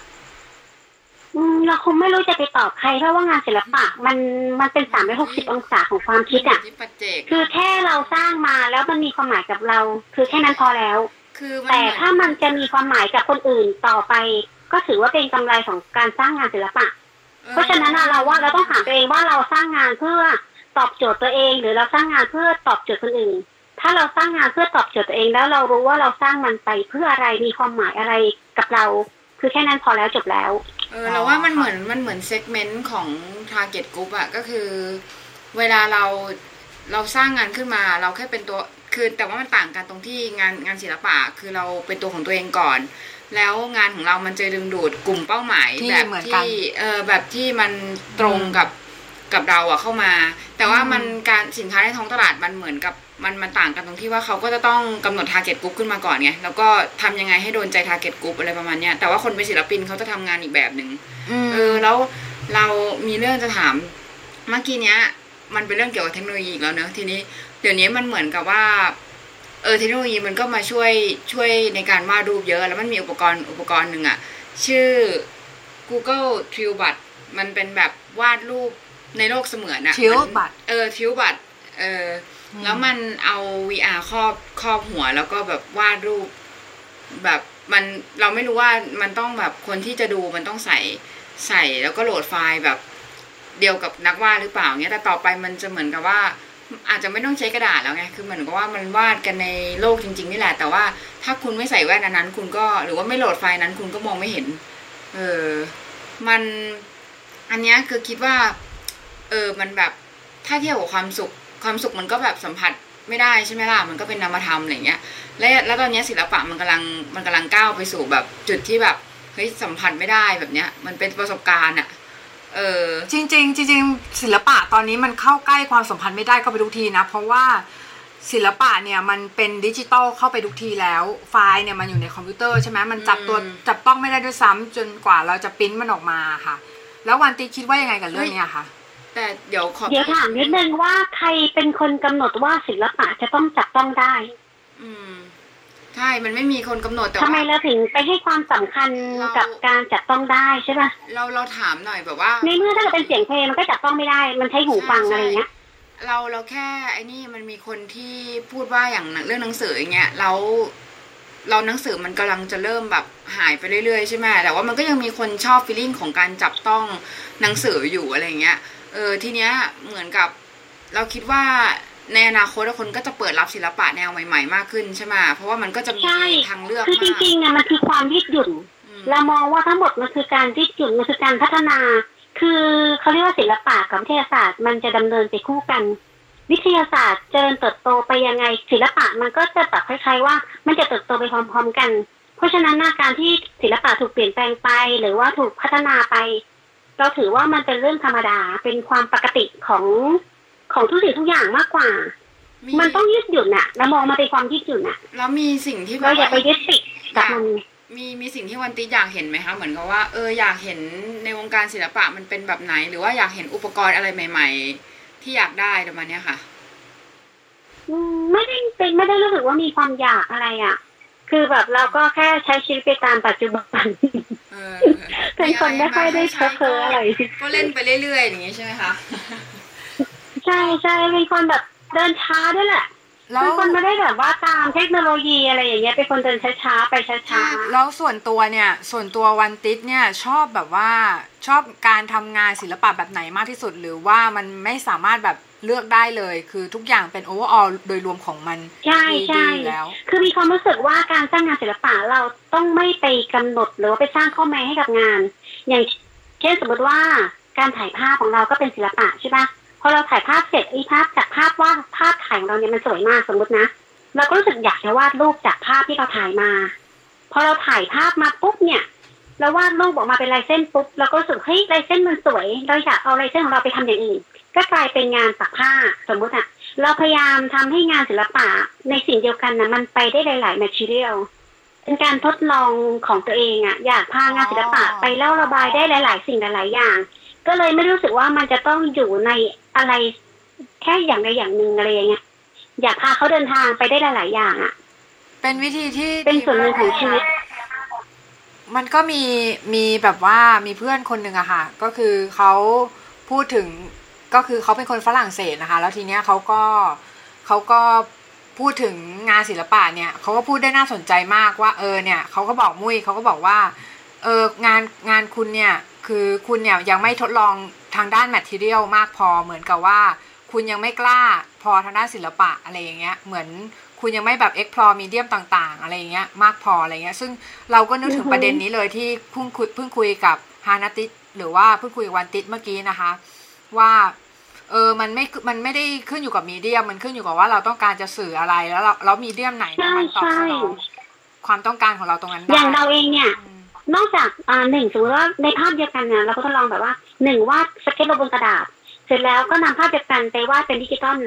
อืมเราคงไม่รู้จะไปตอบใครเพราะว่างานศิลปะมันมันเป็นสามร้อยหกสิบองศาของความคิดอะที่ปัจเจกคือแค่เราสร้างมาแล้วมันมีความหมายกับเรา คือแค่นั้นพอแล้ว คือมันแต่เหมือนถ้ามันจะมีความหมายกับคนอื่นต่อไป ก็ถือว่าเป็นกำไรของการสร้างงานศิลปะ เพราะฉะนั้นน่ะเราว่าเราต้องถามตัวเองว่าเราสร้างงานเพื่อ ตอบโจทย์ตัวเอง หรือเราสร้างงานเพื่อตอบโจทย์คนอื่น ถ้าเราสร้างงานเพื่อตอบโจทย์ตัวเองแล้วเรารู้ว่าเราสร้างมันไปเพื่ออะไรมีความหมายอะไรกับเรา คือแค่นั้นพอแล้วจบแล้วเออเราว่ามันเหมือนมันเหมือนเซกเมนต์ของ target group อะก็คือ เวลาเราเราสร้างงานขึ้นมาเราแค่เป็นตัวคือแต่ว่ามันต่างกันตรงที่งานงานศิลปะคือเราเป็นตัวของตัวเองก่อน แล้วงานของเรามันจะดึงดูดกลุ่มเป้าหมายแบบที่เออแบบที่มันตรงกับ กับเราอะเข้ามา แต่ว่ามันการสินค้าในท้องตลาดมันเหมือนกับมันมันต่างกันตรงที่ว่าเขาก็จะต้องกำหนด target group ขึ้นมาก่อนไงแล้วก็ทำยังไงให้โดนใจ target group อะไรประมาณเนี้ยแต่ว่าคนเป็นศิลปินเขาจะทำงานอีกแบบหนึ่งมเออแล้วเรามีเรื่องจะถามเมื่อกี้เนี้ย มันเป็นเรื่องเกี่ยวกับเทคโนโลยีอีกแล้วเนอะทีนี้เดี๋ยวนี้มันเหมือนกับว่าเออเทคโนโลยีมันก็มาช่วยช่วยในการวาดรูปเยอะ แล้วมันมีอุปกรณ์อุปกรณ์หนึ่งอะชื่อ Google t r i l b u t มันเป็นแบบวาดรูป ในโลกเสมือนอะทิวมันบัตเออทิวบัตเอออมแล้วมันเอา VR ครอบครอบหัวแล้วก็แบบวาดรูป แบบมันเราไม่รู้ว่ามันต้องแบบคนที่จะดูมันต้องใส่ใส่แล้วก็โหลดไฟล์แบบเดียวกับนักวาดหรือเปล่าเงี้ยแต่ต่อไปมันจะเหมือนกับว่า อาจจะไม่ต้องใช้กระดาษแล้วไงคือเหมือนกับว่ามันวาดกันในโลกจริง ๆ นี่แหละ แต่ว่าถ้าคุณไม่ใส่แว่นอันนั้น คุณก็หรือว่าไม่โหลดไฟล์นั้นคุณก็มองไม่เห็น เออมันอันเนี้ยคือคิดว่า เออ มันแบบถ้าเทียบกับความสุข ความสุขมันก็แบบสัมผัสไม่ได้ใช่ไหมล่ะ มันก็เป็นนามธรรมอะไรเงี้ย และแล้วตอนเนี้ยศิลปะมันกำลังมันกำลังก้าวไปสู่แบบจุดที่แบบเฮ้ยสัมผัสไม่ได้แบบเนี้ย มันเป็นประสบการณ์อะเออจริงๆจริงๆศิลปะตอนนี้มันเข้าใกล้ความสัมผัสไม่ได้เข้าไปทุกทีนะ เพราะว่าศิลปะเนี่ยมันเป็นดิจิตอลเข้าไปทุกทีแล้ว ไฟล์เนี่ยมันอยู่ในคอมพิวเตอร์ใช่ไหมมันจับตัวอืมจับต้องไม่ได้ด้วยซ้ำจนกว่าเราจะปริ้นมันออกมาค่ะ แล้ววันตีคิดว่ายังไงกับเรื่องเนี้ยคะ แต่เดี๋ยวขอเดี๋ยวถามนิดนึงว่าใครเป็นคนกำหนดว่าศิลปะจะต้องจับต้องได้ อืม ใช่ มันไม่มีคนกำหนดแต่ทำไมว่าเราถึงไปให้ความสำคัญเรากับการจับต้องได้ใช่ป่ะเราเราถามหน่อยแบบว่า ในเมื่อถ้าเกิดเป็นเสียงเพลงมันก็จับต้องไม่ได้ มันใช้หูฟังอะไรเงี้ยเราเราแค่ไอ้นี่มันมีคนที่พูดว่าอย่างเรื่องหนังสืออย่างเงี้ยแล้วเราหนังสือมันกำลังจะเริ่มแบบหายไปเรื่อยๆใช่ไหมแต่ว่ามันก็ยังมีคนชอบฟีลลิ่งของการจับต้องหนังสืออยู่อะไรเงี้ย เออทีเนี้ยเหมือนกับเราคิดว่าในอนาคตคนก็จะเปิดรับศิลปะแนวใหม่ ๆ มากขึ้นใช่ไหมเพราะว่ามันก็จะมีใช่ทางเลือกคือจมากริงๆเนี่ยมันคือความยืดหยุ่นอืมเรามองว่าทั้งหมดมันคือการยืดหยุ่นมันคือการพัฒนา คือเขาเรียกว่าศิลปะกับวิทยาศาสตร์ มันจะดำเนินไปคู่กัน วิทยาศาสตร์เจริญเติบโตไปยังไง ศิลปะมันก็จะแบบคล้ายๆว่า มันจะเติบโตไปพร้อม ๆ กัน เพราะฉะนั้นหน้าการที่ศิลปะถูกเปลี่ยนแปลงไป หรือว่าถูกพัฒนาไป เราถือว่ามันเป็นเรื่องธรรมดาเป็นความปกติของของทุกสิ่งทุกอย่างมากกว่า มันต้องยืดหยุ่นอะเรามองมาเป็นความยืดหยุ่นอะแล้วมีสิ่งที่แบเราบอย่าว่าไปยึดติดกับมันมีมีสิ่งที่วันติอยากเห็นไหมคะเหมือนกับว่าเอออยากเห็นในวงการศิลปะมันเป็นแบบไหน หรือว่าอยากเห็นอุปกรณ์อะไรใหม่ ๆ ที่อยากได้ประมาณเนี้ยค่ะอืมไม่ได้เป็นไม่ได้รู้สึกว่ามีความอยากอะไรอะ คือแบบเราก็แค่ใช้ชีวิตไปตามปัจจุบัน เออเป็นคนไม่ค่อยได้เพ้อเพ้ออะไรก็เล่นไปเรื่อยๆอย่างงี้ใช่ไหมคะ ใช่ใช่เป็นคนแบบเดินช้าด้วยแหละ แล้วเป็นคนไม่ได้แบบว่าตามเทคโนโลยีอะไรอย่างเงี้ยเป็นคนเดินช้าๆไปช้าๆแล้วส่วนตัวเนี่ย ส่วนตัววันติสเนี่ยชอบแบบว่าชอบการทำงานศิลปะแบบไหนมากที่สุด หรือว่ามันไม่สามารถแบบเลือกได้เลย คือทุกอย่างเป็น overall โดยรวมของมันใช่ดีใช่ดีอยู่แล้ว คือมีความรู้สึกว่าการสร้างงานศิลปะเราต้องไม่ไปกำหนดหรือว่าไปสร้างข้อแม้ให้กับงาน อย่างเช่นสมมติว่าการถ่ายภาพของเราก็เป็นศิลปะใช่ปะ พอเราถ่ายภาพเสร็จไอ้ภาพจากภาพวาดภาพถ่ายของเราเนี่ยมันสวยมากสมมตินะเราก็รู้สึกอยากจะวาดรูปจากภาพที่เราถ่ายมา พอเราถ่ายภาพมาปุ๊บเนี่ยเราวาดรูปออกมาเป็นลายเส้นปุ๊บเราก็รู้สึกเฮ้ยลายเส้นมันสวย เราอยากเอาลายเส้นของเราไปทำอย่างอื่น ก็กลายเป็นงานปักผ้าสมมุติอะเราพยายามทำให้งานศิลปะในสิ่งเดียวกันนะมันไปได้หลายๆ material เป็นการทดลองของตัวเองอะอยากพางานศิลปะอ๋อไปเล่าระบายได้หลาย ๆ สิ่งหลาย ๆ อย่าง ก็เลยไม่รู้สึกว่ามันจะต้องอยู่ใน อะไรแค่อย่างใดอย่างหนึ่งอะไรอย่างเงี้ยอยากพาเขาเดินทางไปได้หลาย ๆ อย่างอะเป็นวิธีที่เป็นส่วนหนึ่งของชีวิต มันก็มีมีแบบว่ามีเพื่อนคนหนึ่งอะค่ะ ก็คือเขาพูดถึงก็คือเขาเป็นคนฝรั่งเศสนะคะ แล้วทีเนี้ยเขาก็เขาก็พูดถึงงานศิลปะเนี่ยเขาก็พูดได้น่าสนใจมากว่า เออเนี่ยเขาก็บอกมุ้ยเขาก็บอกว่า เอองานงานคุณเนี่ย คือคุณเนี่ยยังไม่ทดลอง ทางด้านแมทเทียลมากพอเหมือนกับว่า คุณยังไม่กล้าพอทางด้านศิลปะอะไรอย่างเงี้ยเหมือนคุณยังไม่แบบ explore medium ต่างๆ อะไรอย่างเงี้ยมากพออะไรเงี้ยซึ่งเราก็นึกถึงอือฮึประเด็นนี้เลยที่เพิ่งคุยเพิ่งคุยกับฮานาติสหรือว่าเพิ่งคุยกับวันติสเมื่อกี้นะคะ ว่าเออมันไม่มันไม่ได้ขึ้นอยู่กับมีเดียมมันขึ้นอยู่กับว่าเราต้องการจะสื่ออะไรแล้วเราแล้วมีเดียมไหนเนี่ยมันตอบสนองความต้องการของเราตรงนั้นได้อย่างเราเองเนี่ยอืม นอกจากอ่าหนึ่งสมมติว่าในภาพเดียวกันเนี่ยเราก็ทดลองแบบว่าหนึ่งวาดสเก็ตลงบนกระดาษ เสร็จแล้วก็นำภาพเดียวกันไปวาดเป็นดิจิตอล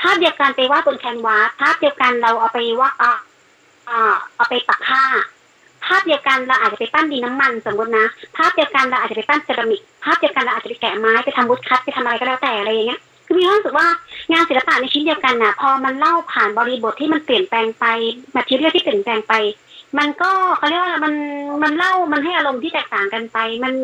ภาพเดียวกันไปวาดบนแคนวาสภาพเดียวกันเราเอาไปวาดอ่าอ่าเอาไปปักผ้า ภาพเดียวกันเราอาจจะไปปั้นดินน้ำมันสมมตินะ ภาพเดียวกันเราอาจจะไปปั้นเซรามิก ภาพเดียวกันเราอาจจะไปแกะไม้ไปทำวุดคัตไปทำอะไรก็แล้วแต่อะไรอย่างเงี้ยคือมีความรู้สึกว่างานศิลปะในชิ้นเดียวกันน่ะ พอมันเล่าผ่านบริบทที่มันเปลี่ยนแปลงไปมาทีเรียที่เปลี่ยนแปลงไป มันก็เขาเรียกว่ามันมันเล่ามันให้อารมณ์ที่แตกต่างกันไป มัน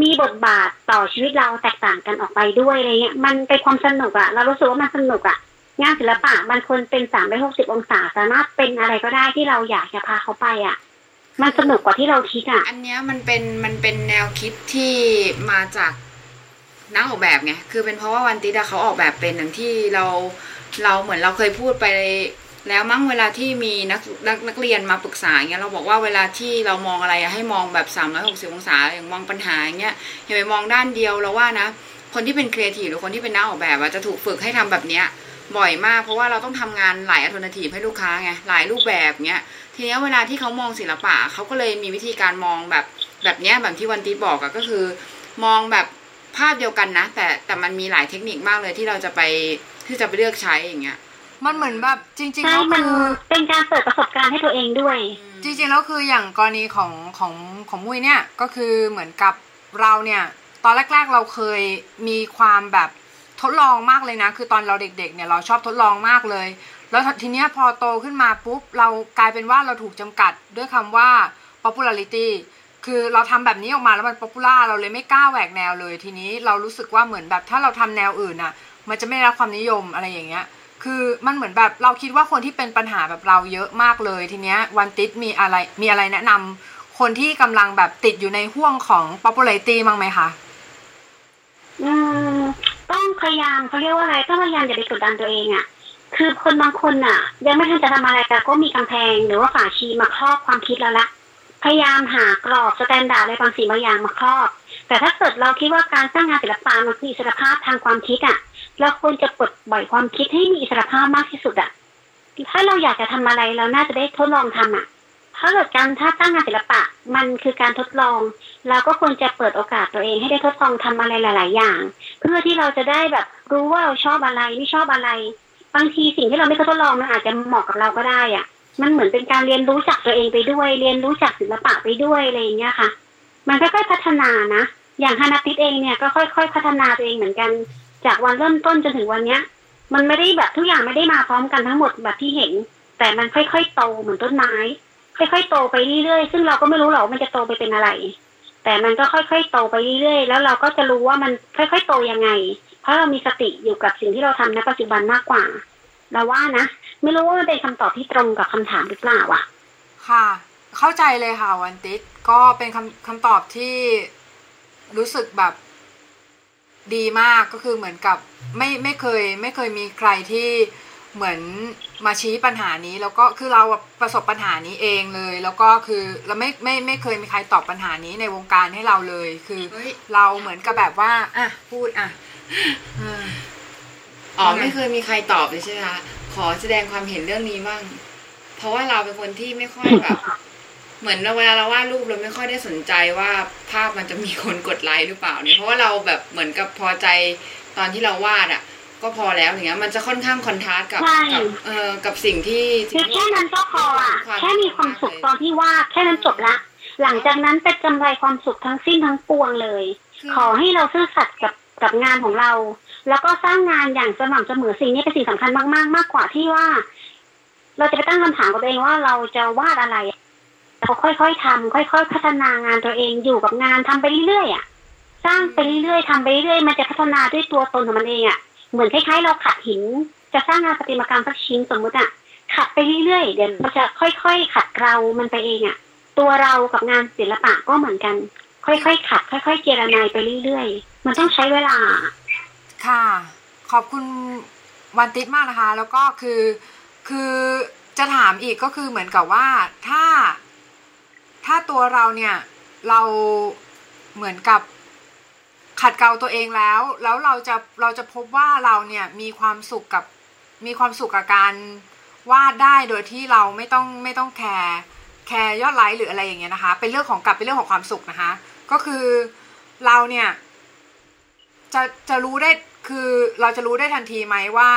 มีบทบาทต่อชีวิตเราแตกต่างกันออกไปด้วยอะไรเงี้ย มันเป็นความสนุกอะเรารู้สึกว่ามันสนุกอะงานศิลปะมันควรเป็นสามร้อยหกสิบองศาสามารถเป็นอะไรก็ได้ที่เราอยากจะพาเขาไปอะมันสนุกกว่าที่เราคิดอะอันเนี้ยมันเป็นมันเป็นแนวคิดที่มาจากนักออกแบบไงคือเป็นเพราะว่าวันติดาเขาออกแบบเป็นอย่างที่เราเราเหมือนเราเคยพูดไป แล้วมั้งเวลาที่มีนักนักนักเรียนมาปรึกษาเงี้ยเราบอกว่าเวลาที่เรามองอะไรให้มองแบบ 360 องศาอย่างมองปัญหาอย่างเงี้ยอย่าไปมองด้านเดียวเราว่านะ คนที่เป็นครีเอทีฟหรือคนที่เป็นนักออกแบบอะจะถูกฝึกให้ทำแบบเนี้ยบ่อยมากเพราะว่าเราต้องทำงานหลาย alternative ให้ลูกค้าไงหลายรูปแบบเงี้ยทีนี้เวลาที่เขามองศิลปะเขาก็เลยมีวิธีการมองแบบแบบเนี้ยแบบที่วันตีบอกอะก็คือ มองแบบภาพเดียวกันนะ แต่แต่มันมีหลายเทคนิคมากเลยที่เราจะไปที่จะไปเลือกใช้อย่างเงี้ย มันเหมือนแบบจริงๆใช่แล้วมันคือเป็นการเปิดประสบการณ์ให้ตัวเองด้วย จริงๆแล้วคืออย่างกรณีของของของมุ้ยเนี่ยก็คือเหมือนกับเราเนี่ย ตอนแรก ๆเราเคยมีความแบบทดลองมากเลยนะ คือตอนเราเด็กๆเนี่ยเราชอบทดลองมากเลย แล้วทีเนี้ยพอโตขึ้นมาปุ๊บเรากลายเป็นว่าเราถูกจำกัดด้วยคำว่า popularity คือเราทำแบบนี้ออกมาแล้วมัน popular เราเลยไม่กล้าแหวกแนวเลย ทีนี้เรารู้สึกว่าเหมือนแบบถ้าเราทำแนวอื่นอะ มันจะไม่ได้รับความนิยมอะไรอย่างเงี้ย คือมันเหมือนแบบเราคิดว่าคนที่เป็นปัญหาแบบเราเยอะมากเลยทีเนี้ยวันติดมีอะไรมีอะไรแนะนำคนที่กำลังแบบติดอยู่ในห้วงของ popularity มั้งไหมคะอืมต้องพยายามเขาเรียกว่าอะไรต้องพยายามอย่าไปกดดันตัวเองอะ่ะคือคนบางคนอะ ยังไม่ทันจะทำอะไรแต่ก็มีกำแพงหรือว่าฝาชีมาครอบความคิดแล้วละพยายามหากรอบ standard อะไรบางสิ่งบางอย่างมาครอบ แต่ถ้าเกิดเราคิดว่าการสร้างงานศิลปะมันคืออิสรภาพทางความคิดอะ เราควรจะปลดปล่อยความคิดให้มีอิสรภาพมากที่สุดอะถ้าเราอยากจะทำอะไรเราน่าจะได้ทดลองทำอะถ้าเกิดการถ้าสร้งงานศิลปะ มันคือการทดลอง เราก็ควรจะเปิดโอกาสตัวเองให้ได้ทดลองทำอะไรหลาย ๆ อย่าง เพื่อที่เราจะได้แบบรู้ว่าเราชอบอะไรไม่ชอบอะไร บางทีสิ่งที่เราไม่เคยทดลองมันอาจจะเหมาะกับเราก็ได้อะมันเหมือนเป็นการเรียนรู้จักตัวเองไปด้วย เรียนรู้จักศิลปะไปด้วยอะไรอย่างเงี้ยค่ะ มันค่อยๆพัฒนานะ อย่างฮานาติสเองเนี่ยก็ค่อย ๆ พัฒนาตัวเองเหมือนกัน จากวันเริ่มต้นจนถึงวันเนี้ย มันไม่ได้แบบทุกอย่างไม่ได้มาพร้อมกันทั้งหมดแบบที่เห็น แต่มันค่อยๆโตเหมือนต้นไม้ ค่อยๆโตไปเรื่อยๆซึ่งเราก็ไม่รู้หรอกมันจะโตไปเป็นอะไร แต่มันก็ค่อยๆโตไปเรื่อยๆแล้วเราก็จะรู้ว่ามันค่อยๆโตยังไง เพราะเรามีสติอยู่กับสิ่งที่เราทำในปัจจุบันมากกว่าเราว่านะไม่รู้ว่ามันเป็นคำตอบที่ตรงกับคำถามหรือเปล่าอะ ค่ะ เข้าใจเลยค่ะวันติสก็เป็นคำคำตอบที่รู้สึกแบบ ดีมากก็คือเหมือนกับไม่ไม่เคยไม่เคยมีใครที่เหมือนมาชี้ปัญหานี้แล้วก็คือเราประสบปัญหานี้เองเลย แล้วก็คือเราไม่ไม่ไม่เคยมีใครตอบปัญหานี้ในวงการให้เราเลย คือเฮ้ยเราเหมือนกับแบบว่าอะพูดอะอ่าอ๋อว่าไงไม่เคยมีใครตอบเลยใช่ไหมคะขอแสดงความเห็นเรื่องนี้บ้างเพราะว่าเราเป็นคนที่ไม่ค่อยแบบ เหมือนเวลาเราวาดรูปเราไม่ค่อยได้สนใจว่าภาพมันจะมีคนกดไลค์หรือเปล่าเนี่ยเพราะว่าเราแบบเหมือนกับพอใจตอนที่เราวาดอะ ก็พอแล้วอย่างเงี้ยมันจะค่อนข้างคอนทราสต์กับใช่กับเอ่อกับสิ่งที่สิ่คืงอที่แค่นั้นก็พออะวามแค่มีความสุขตอนที่วาดแค่นั้นจบละ หลังจากนั้นเป็นกำไรความสุขทั้งสิ้นทั้งปวงเลยคือขอให้เราซื่อสัตย์กับกับงานของเรา แล้วก็สร้างงานอย่างสม่ำเสมอสิ่งนี้เป็นสิ่งสำคัญมาก ๆ มากกว่าที่ว่า เราจะไปตั้งคำถามกับตัวเองว่าเราจะวาดอะไร เราค่อยๆทำค่อยๆ พัฒนางานตัวเองอยู่กับงานทำไปเรื่อยๆอะสร้างไปเรื่อยๆทำไปเรื่อยๆมันจะพัฒนาด้วยตัวตนของมันเองอะเหมือนคล้ายๆเราขัดหิน จะสร้างงานประติมากรรมสักชิ้นสมมุติอะขัดไปเรื่อยๆเดี๋ยวมันจะค่อยๆ ขัดเกลามันไปเองอะ ตัวเรากับงานศิลปะก็เหมือนกัน ค่อยๆขัด ค่อย ๆ เจรนายไปเรื่อยๆ มันต้องใช้เวลา ค่ะ ขอบคุณวันติสมากนะคะ แล้วก็คือคือจะถามอีกก็คือเหมือนกับว่าถ้า ถ้าตัวเราเนี่ยเราเหมือนกับขัดเกลาตัวเองแล้ว แล้วเราจะเราจะพบว่าเราเนี่ยมีความสุขกับมีความสุขกับการวาดได้โดยที่เราไม่ต้องไม่ต้องแคร์แคร์ยอดไลค์หรืออะไรอย่างเงี้ยนะคะ เป็นเรื่องของกลับเป็นเรื่องของความสุขนะคะ ก็คือเราเนี่ยจะจะรู้ได้คือเราจะรู้ได้ทันทีไหมว่า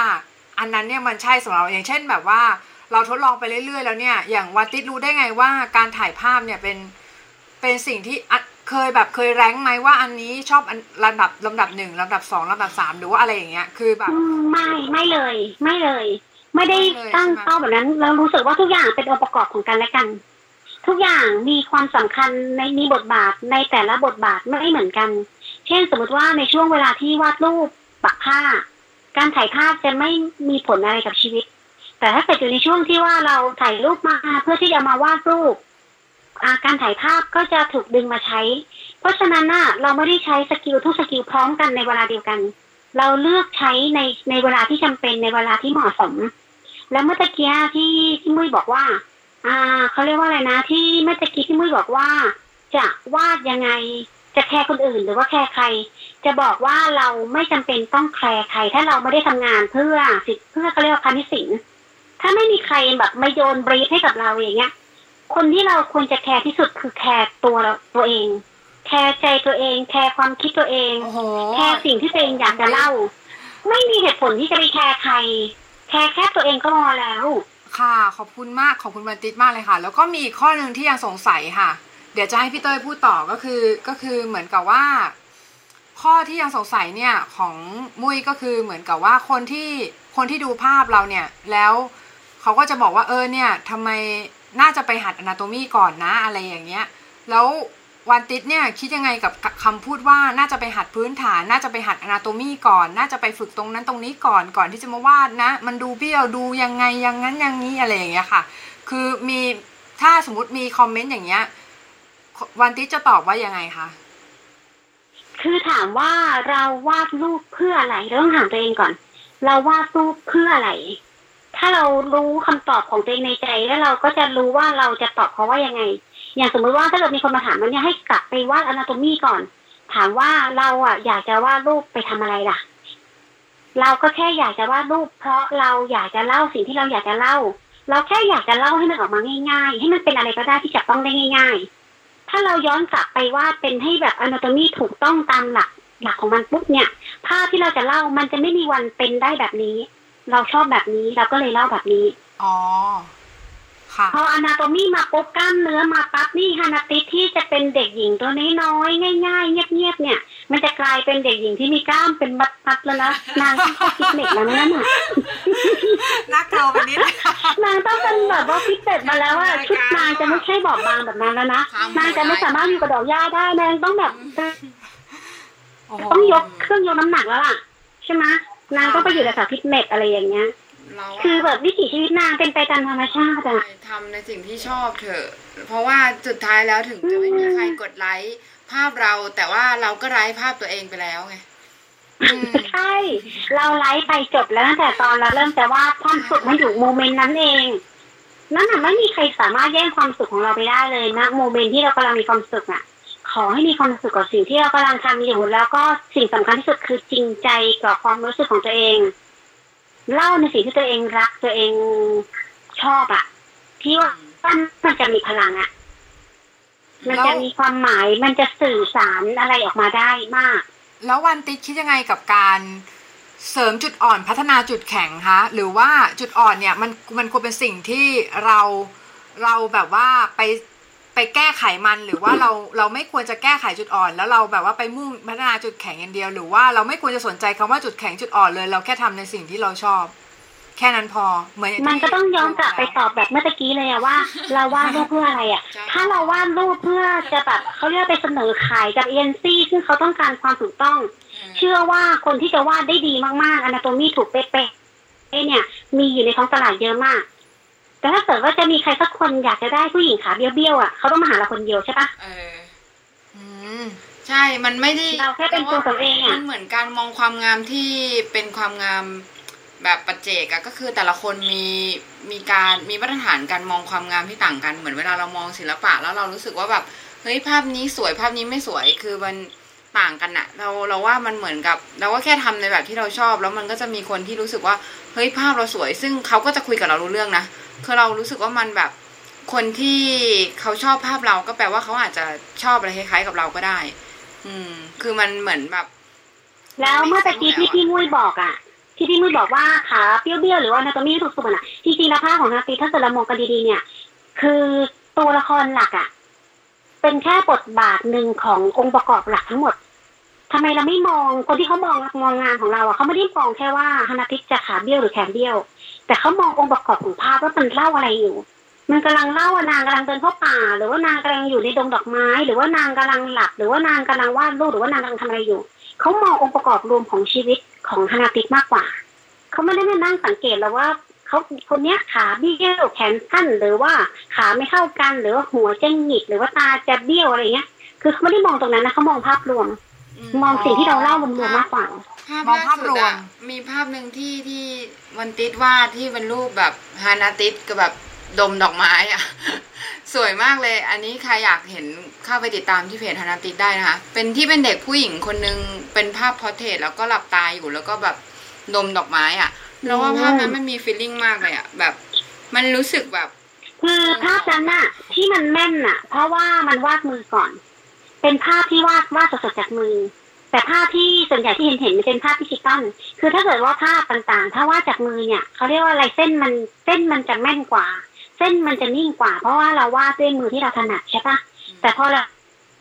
อันนั้นเนี่ยมันใช่สำหรับเราอย่างเช่นแบบว่า เราทดลองไปเรื่อยๆ แล้วเนี่ย อย่างวัติสรู้ได้ไงว่าการถ่ายภาพเนี่ยเป็นเป็นสิ่งที่อะเคยแบบเคยแรงค์ไหมว่าอันนี้ชอบอันลำดับลำดับหนึ่งลำดับสองลำดับสามหรือว่าอะไรอย่างเงี้ยคือแบบอืมไม่ไม่เลย ไม่เลย ไม่ได้ไม่เลยตั้งใช่ไหมเป้าแบบนั้นเรารู้สึกว่าทุกอย่างเป็นองค์ประกอบของกันและกัน ทุกอย่างมีความสำคัญในมีบทบาทในแต่ละบทบาทไม่เหมือนกัน เช่นสมมติว่าในช่วงเวลาที่วาดรูปปักผ้า การถ่ายภาพจะไม่มีผลอะไรกับชีวิต แต่ถ้าเกิดอยู่ในช่วงที่ว่าเราถ่ายรูปมาเพื่อที่จะมาวาดรูปอะการถ่ายภาพก็จะถูกดึงมาใช้ เพราะฉะนั้นน่ะเราไม่ได้ใช้ skill ทุก skill พร้อมกันในเวลาเดียวกัน เราเลือกใช้ในในเวลาที่จำเป็นในเวลาที่เหมาะสม แล้วเมื่อตะกี้ที่ที่มุ้ยบอกว่า อ่าเขาเรียกว่าอะไรนะ ที่เมื่อตะกี้ที่มุ้ยบอกว่า จะวาดยังไงจะแคร์คนอื่นหรือว่าแคร์ใคร จะบอกว่าเราไม่จำเป็นต้องแคร์ใคร ถ้าเราไม่ได้ทำงานเพื่อสิเพื่อเขาเรียกว่าพาณิชย์ศิลป์ ถ้าไม่มีใครแบบมาโยน brief ให้กับเราอย่างเงี้ย คนที่เราควรจะแคร์ที่สุดคือแคร์ตัวเราตัวเอง แคร์ใจตัวเอง แคร์ความคิดตัวเองโอ้โหแคร์สิ่งที่ตัวเองอยากจะเล่า ไม่มีเหตุผลที่จะไปแคร์ใคร แคร์แค่ตัวเองก็พอแล้ว ค่ะ ขอบคุณมาก ขอบคุณวันติสมากเลยค่ะ แล้วก็มีอีกข้อหนึ่งที่ยังสงสัยค่ะ เดี๋ยวจะให้พี่เต้ยพูดต่อก็คือ ก็คือเหมือนกับว่าข้อที่ยังสงสัยเนี่ยของมุ้ยก็คือเหมือนกับว่าคนที่คนที่ดูภาพเราเนี่ย แล้ว เขาก็จะบอกว่าเออเนี่ยทำไมน่าจะไปหัด anatomy ก่อนนะอะไรอย่างเงี้ย แล้ววันติสเนี่ยคิดยังไงกับคำพูดว่าน่าจะไปหัดพื้นฐาน น่าจะไปหัดอนาโตมีก่อน น่าจะไปฝึกตรงนั้นตรงนี้ก่อนก่อนที่จะมาวาดนะ มันดูเบี้ยวดูยังไงอยังงั้นอย่างนี้อะไรอย่างเงี้ยค่ะ คือมีถ้าสมมติมีคอมเมนต์อย่างเงี้ยวันติสจะตอบว่ายังไงคะคือถามว่าเราวาดรูปเพื่ออะไรเราต้องถามตัวเองก่อน เราวาดรูปเพื่ออะไร ถ้าเรารู้คำตอบของตัวเองในใจแล้วเราก็จะรู้ว่าเราจะตอบเขาว่ายังไง อย่างสมมติว่าถ้าเกิดมีคนมาถามมันเนี่ยให้กลับไปวาดอนาโตมีก่อน ถามว่าเราอะอยากจะวาดรูปไปทำอะไรล่ะ เราก็แค่อยากจะวาดรูป เพราะเราอยากจะเล่าสิ่งที่เราอยากจะเล่า เราแค่อยากจะเล่าให้มันออกมาง่าย ๆ ให้มันเป็นอะไรก็ได้ที่จับต้องได้ง่าย ๆ ถ้าเราย้อนกลับไปวาดเป็นให้แบบอนาโตมีถูกต้องตามหลักหลักของมันปุ๊บเนี่ย ภาพที่เราจะเล่ามันจะไม่มีวันเป็นได้แบบนี้ เราชอบแบบนี้เราก็เลยเล่าแบบนี้ อ๋อ ค่ะ พออนาโตมีมาปุ๊บกล้ามเนื้อมาปั๊บนี่ฮานาติสที่จะเป็นเด็กหญิงตัวน้อยๆง่ายๆเงียบๆเนี่ย มันจะกลายเป็นเด็กหญิงที่มีกล้ามเป็นมัดๆแล้วนะนางต้องเข้าฟิตเนสแล้วนะนั่นน่ะน่ากลัวไปนิดนางต้องเป็นแบบว่าฟิตเนสมาแล้วว่าชุดนางจะไม่ใช่บอบบางแบบนั้นแล้วนะนางจะไม่สามารถอยู่กับดอกหญ้าได้นางต้องแบบโอ้โหต้องยกเครื่องยกน้ำหนักแล้วล่ะใช่ไหม นางก็ไปอยู่ในสาวฟิตเนสอะไรอย่างเงี้ยเราอะคือแบบวิถีชีวิตนางเป็นไปตามธรรมชาติอะทำในสิ่งที่ชอบเถอะ เพราะว่าสุดท้ายแล้วถึงจะไม่มีใครกดไลค์ภาพเราแต่ว่าเราก็ไลค์ภาพตัวเองไปแล้วไงอืมใช่ เราไลฟ์ไปจบแล้วตั้งแต่ตอนเราเริ่มแต่ว่าความสุขมันอยู่โมเมนต์นั้นเองนั่นน่ะไม่มีใครสามารถแย่งความสุขของเราไปได้เลยนะโมเมนต์ที่เรากำลังมีความสุขอะ ขอให้มีความสุขกับสิ่งที่เรากำลังทำอยู่ แล้วก็สิ่งสำคัญที่สุดคือจริงใจกับความรู้สึกของตัวเอง เล่าในสิ่งที่ตัวเองรักตัวเองชอบอะที่ว่ามันจะมีพลังอะมันจะมีความหมายมันจะสื่อสารอะไรออกมาได้มาก แล้ววันติดคิดยังไงกับการเสริมจุดอ่อนพัฒนาจุดแข็งคะหรือว่าจุดอ่อนเนี่ยมันมันควรเป็นสิ่งที่เราเราแบบว่าไป ไปแก้ไขมันหรือว่าเราเราไม่ควรจะแก้ไขจุดอ่อน แล้วเราแบบว่าไปมุ่งพัฒนาจุดแข็งอย่างเดียว หรือว่าเราไม่ควรจะสนใจคำว่าจุดแข็งจุดอ่อนเลย เราแค่ทำในสิ่งที่เราชอบ แค่นั้นพอเหมือนย่าที่มันก็ต้องย้อนกลับไปตอบแบบเมื่อตะกี้เลยอะว่า เราวาดรูปเพื่ออะไรอะใช่ถ้าเราวาดรูปเพื่อจะแบบเขาเรียกว่าไปเสนอขายกับเอ็นซีซึ่งเขาต้องการความถูกต้อง เชื่อว่าคนที่จะวาดได้ดีมากๆอนาโตมีถูกเป๊ะๆเนี่ยมีอยู่ในท้องตลาดเยอะมาก แต่ถ้าเกิดว่าจะมีใครสักคนอยากจะได้ผู้หญิงขาเบี้ยวๆอะเขาต้องมาหาเราคนเดียวใช่ปะเออ อืม ใช่ มันไม่ได้เราแค่เป็นตัวของเองอะมันเหมือนการมองความงามที่เป็นความงามแบบปัจเจกอะก็คือแต่ละคนมีมีการมีมาตรฐานการมองความงามที่ต่างกันเหมือนเวลาเรามองศิลปะ แล้วเรารู้สึกว่าแบบเฮ้ยภาพนี้สวยภาพนี้ไม่สวยคือมัน ต่างกันอะเราเราว่ามันเหมือนกับ เราก็แค่ทำในแบบที่เราชอบ แล้วมันก็จะมีคนที่รู้สึกว่าเฮ้ยภาพเราสวย ซึ่งเขาก็จะคุยกับเรารู้เรื่องนะคือเรารู้สึกว่ามันแบบคนที่เขาชอบภาพเราก็แปลว่าเขาอาจจะชอบอะไรคล้ายๆกับเราก็ได้ อืม คือมันเหมือนแบบ แล้วเมื่อตะกี้ที่พี่มุ้ยบอกอะที่พี่มุ้ยบอกว่าขาเบี้ยวๆหรือว่าอนาโตมีถูกส่วนอะจริงๆแล้วภาพของนาตีถ้าเกิดเรามองกันดีๆเนี่ย คือตัวละครหลักอะเป็นแค่บทบาทหนึ่งขององค์ประกอบหลักทั้งหมด ทำไมเราไม่มองคนที่เขามองมองงานของเราอะเขาไม่ได้มองแค่ว่าฮานาติจะขาเบี้ยวหรือแขนเบี้ยว แต่เขามององค์ประกอบของภาพว่ามันเล่าอะไรอยู่ มันกำลังเล่าว่านางกำลังเดินเข้าป่า หรือว่านางกำลังอยู่ในดงดอกไม้ หรือว่านางกำลังหลับ หรือว่านางกำลังวาดรูปหรือว่านางกำลังทำอะไรอยู่เขามององค์ประกอบรวมของชีวิตของฮานาติกมากกว่าเขาไม่ได้มานั่งสังเกตแล้วว่าเขาคนเนี้ยขาเบี้ยวแขนสั้นหรือว่าขาไม่เท่ากันหรือว่าหัวจะหงิกหรือว่าตาจะเบี้ยวอะไรเงี้ย คือเขาไม่ได้มองตรงนั้นนะเขามองภาพรวม มองสิ่งที่เราเล่ารวมๆมากกว่า ภาพมองล่าภาพสุรดวม อะมีภาพหนึ่งที่ที่วันติสวาดที่เป็นรูปแบบฮานาติสกับแบบดมดอกไม้อะ สวยมากเลย อันนี้ใครอยากเห็นเข้าไปติดตามที่เพจฮานาติสได้นะคะ เป็นที่เป็นเด็กผู้หญิงคนนึงเป็นภาพ portrait แล้วก็หลับตาอยู่แล้วก็แบบดมดอกไม้อะแล้วว่าภาพนั้นมันมี feeling มากเลยอะแบบมันรู้สึกแบบ คือภาพนั้นน่ะ ที่มันแม่นน่ะ เพราะว่ามันวาดมือก่อน เป็นภาพที่วาดวาดสดๆจากมือ แต่ภาพที่ส่วนใหญ่ที่เห็นเห็นมันเป็นภาพดิจิตอลคือถ้าเกิดว่าภาพต่างๆ ถ้าวาดจากมือเนี่ยเขาเรียกว่าอะไรเส้นมันเส้นมันจะแม่นกว่า เส้นมันจะนิ่งกว่า เพราะว่าเราวาดด้วยมือที่เราถนัดใช่ปะแต่พอเรา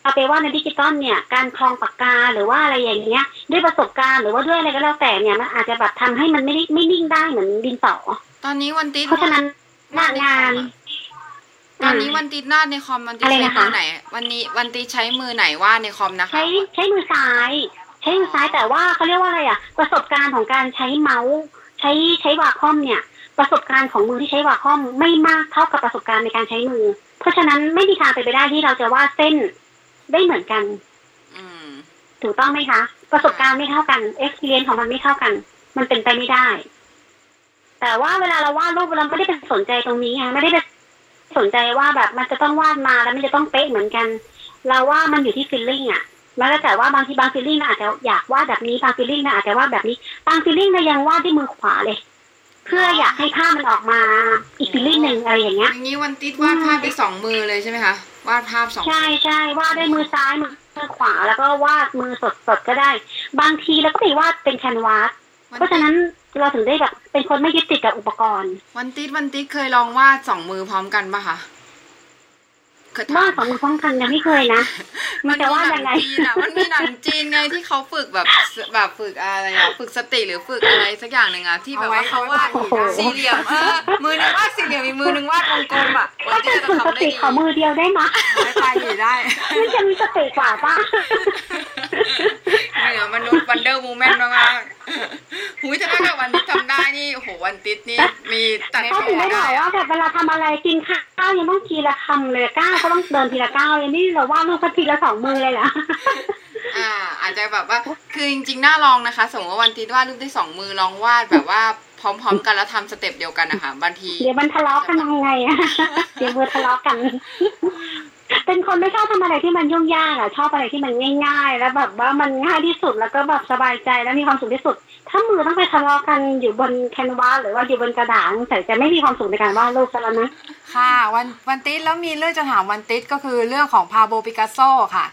เราไปวาดในดิจิตอลเนี่ยการคลองปากกาหรือว่าอะไรอย่างเงี้ย ด้วยประสบการณ์หรือว่าด้วยอะไรก็แล้วแต่เนี่ยมันอาจจะแบบทำให้มันไม่ได้ไม่นิ่งได้เหมือนดินสอตอนนี้วันติดเพราะฉะนั้นหน้างาน ตอนนี้วันติดวาดในคอมวันติดอะไรใช้นะคะ มือไหน วันนี้วันติดใช้มือไหนวาดในคอมนะคะ ใช้ใช้มือซ้าย ใช้มือซ้ายแต่ว่าเขาเรียกว่าอะไรอะ ประสบการณ์ของการใช้เมาส์ใช้ใช้วาคอมเนี่ย ประสบการณ์ของมือที่ใช้วาคอมไม่มากเท่ากับประสบการณ์ในการใช้มือ เพราะฉะนั้นไม่มีทางไปนไปได้ที่เราจะวาดเส้นได้เหมือนกันอืม ถูกต้องไหมคะ ประสบการณ์ไม่เท่ากัน experience ของมันไม่เท่ากัน มันเป็นไปไม่ได้ แต่ว่าเวลาเราวาดรูปเราไม่ได้ไปสนใจตรงนี้ไงไม่ได้ไป สนใจว่าแบบมันจะต้องวาดมาแล้วมันจะต้องเป๊ะเหมือนกัน เราว่ามันอยู่ที่ feeling อะแล้วแต่ว่าบางทีบาง feeling เราอาจจะอยากวาดแบบนี้บาง feeling เราอาจจะวาดแบบนี้บาง feeling เรายังวาดด้วยมือขวาเลย เพื่ออยากให้ภาพมันออกมาอีก feeling หนึ่งอะไรอย่างเงี้ยอย่างนี้วันติดวาดภาพด้วยสองมือเลยใช่ไหมคะวาดภาพสองใช่ใช่วาดด้วยมือซ้ายมือขวาแล้วก็วาดมือสดๆก็ได้ บางทีเราก็ไปวาดเป็นแคนวาสเพราะฉะนั้น เราถึงได้แบบเป็นคนไม่ยึดติดกับอุปกรณ์ วันติดวันติดเคยลองวาดสองมือพร้อมกันปะคะคเคยว่าถามสองมือพร้อมกันยังไม่เคยนะมันจะว่ายังไงจีนอะมันมีหนังจีนไงที่เขาฝึกแบบแบบฝึกอะไรอะฝึกสติหรือฝึกอะไรสักอย่างหนึ่งอะที่แบบว่าเขาวาดโอ้โหสี่เหลี่ยมเออมือหนึ่งวาดสี่เหลี่ยมอีกมือหนึ่งวาดวงกลมอะวัถ้านที่เป็นจะฝึกสทำได้ติดีขอมือเดียวได้ไหมไม่ไปอยู่ได้มันจะมีสติกว่าป่ะเหนือมนุษย์วันเดอร์มูแมนมากๆหุยถ้าเกิดวันนี้ทำได้นี่โอ้โหวันติดนี่มีตัดเขาถึงได้บอกว่าแบบเวลาทำอะไรกินข้าวยังต้องทีละคำเลยก้าวเขาต้องเดินทีละก้าวเลยนี่เราว่าดลูกเขาทีละสองมือเลยเหรออ่า อาจจะแบบว่าคือจริงๆน่าลองนะคะ สมมติว่าวันติดวาดรูปได้สองมือลองวาดแบบว่าพร้อมๆกันแล้วทำสเต็ปเดียวกันนะคะบางที เดี๋ยวมันทะเลาะกันยังไงอะเดี๋ยวมือทะเลาะกัน เป็นคนไม่ชอบทำอะไรที่มันยุ่งยากอะ ชอบอะไรที่มันง่าย ๆ แล้วแบบว่ามันง่ายที่สุดแล้วก็แบบสบายใจแล้วมีความสุขที่สุด ถ้ามือต้องไปทะเลาะกันอยู่บนแคนวาสหรือว่าอยู่บนกระดาษแต่จะไม่มีความสุขในการวาดรูปซะแล้วนะค่ะ วันวันติสแล้วมีเรื่องจะถามวันติสก็คือเรื่องของพาโบปิกัสโซค่ะ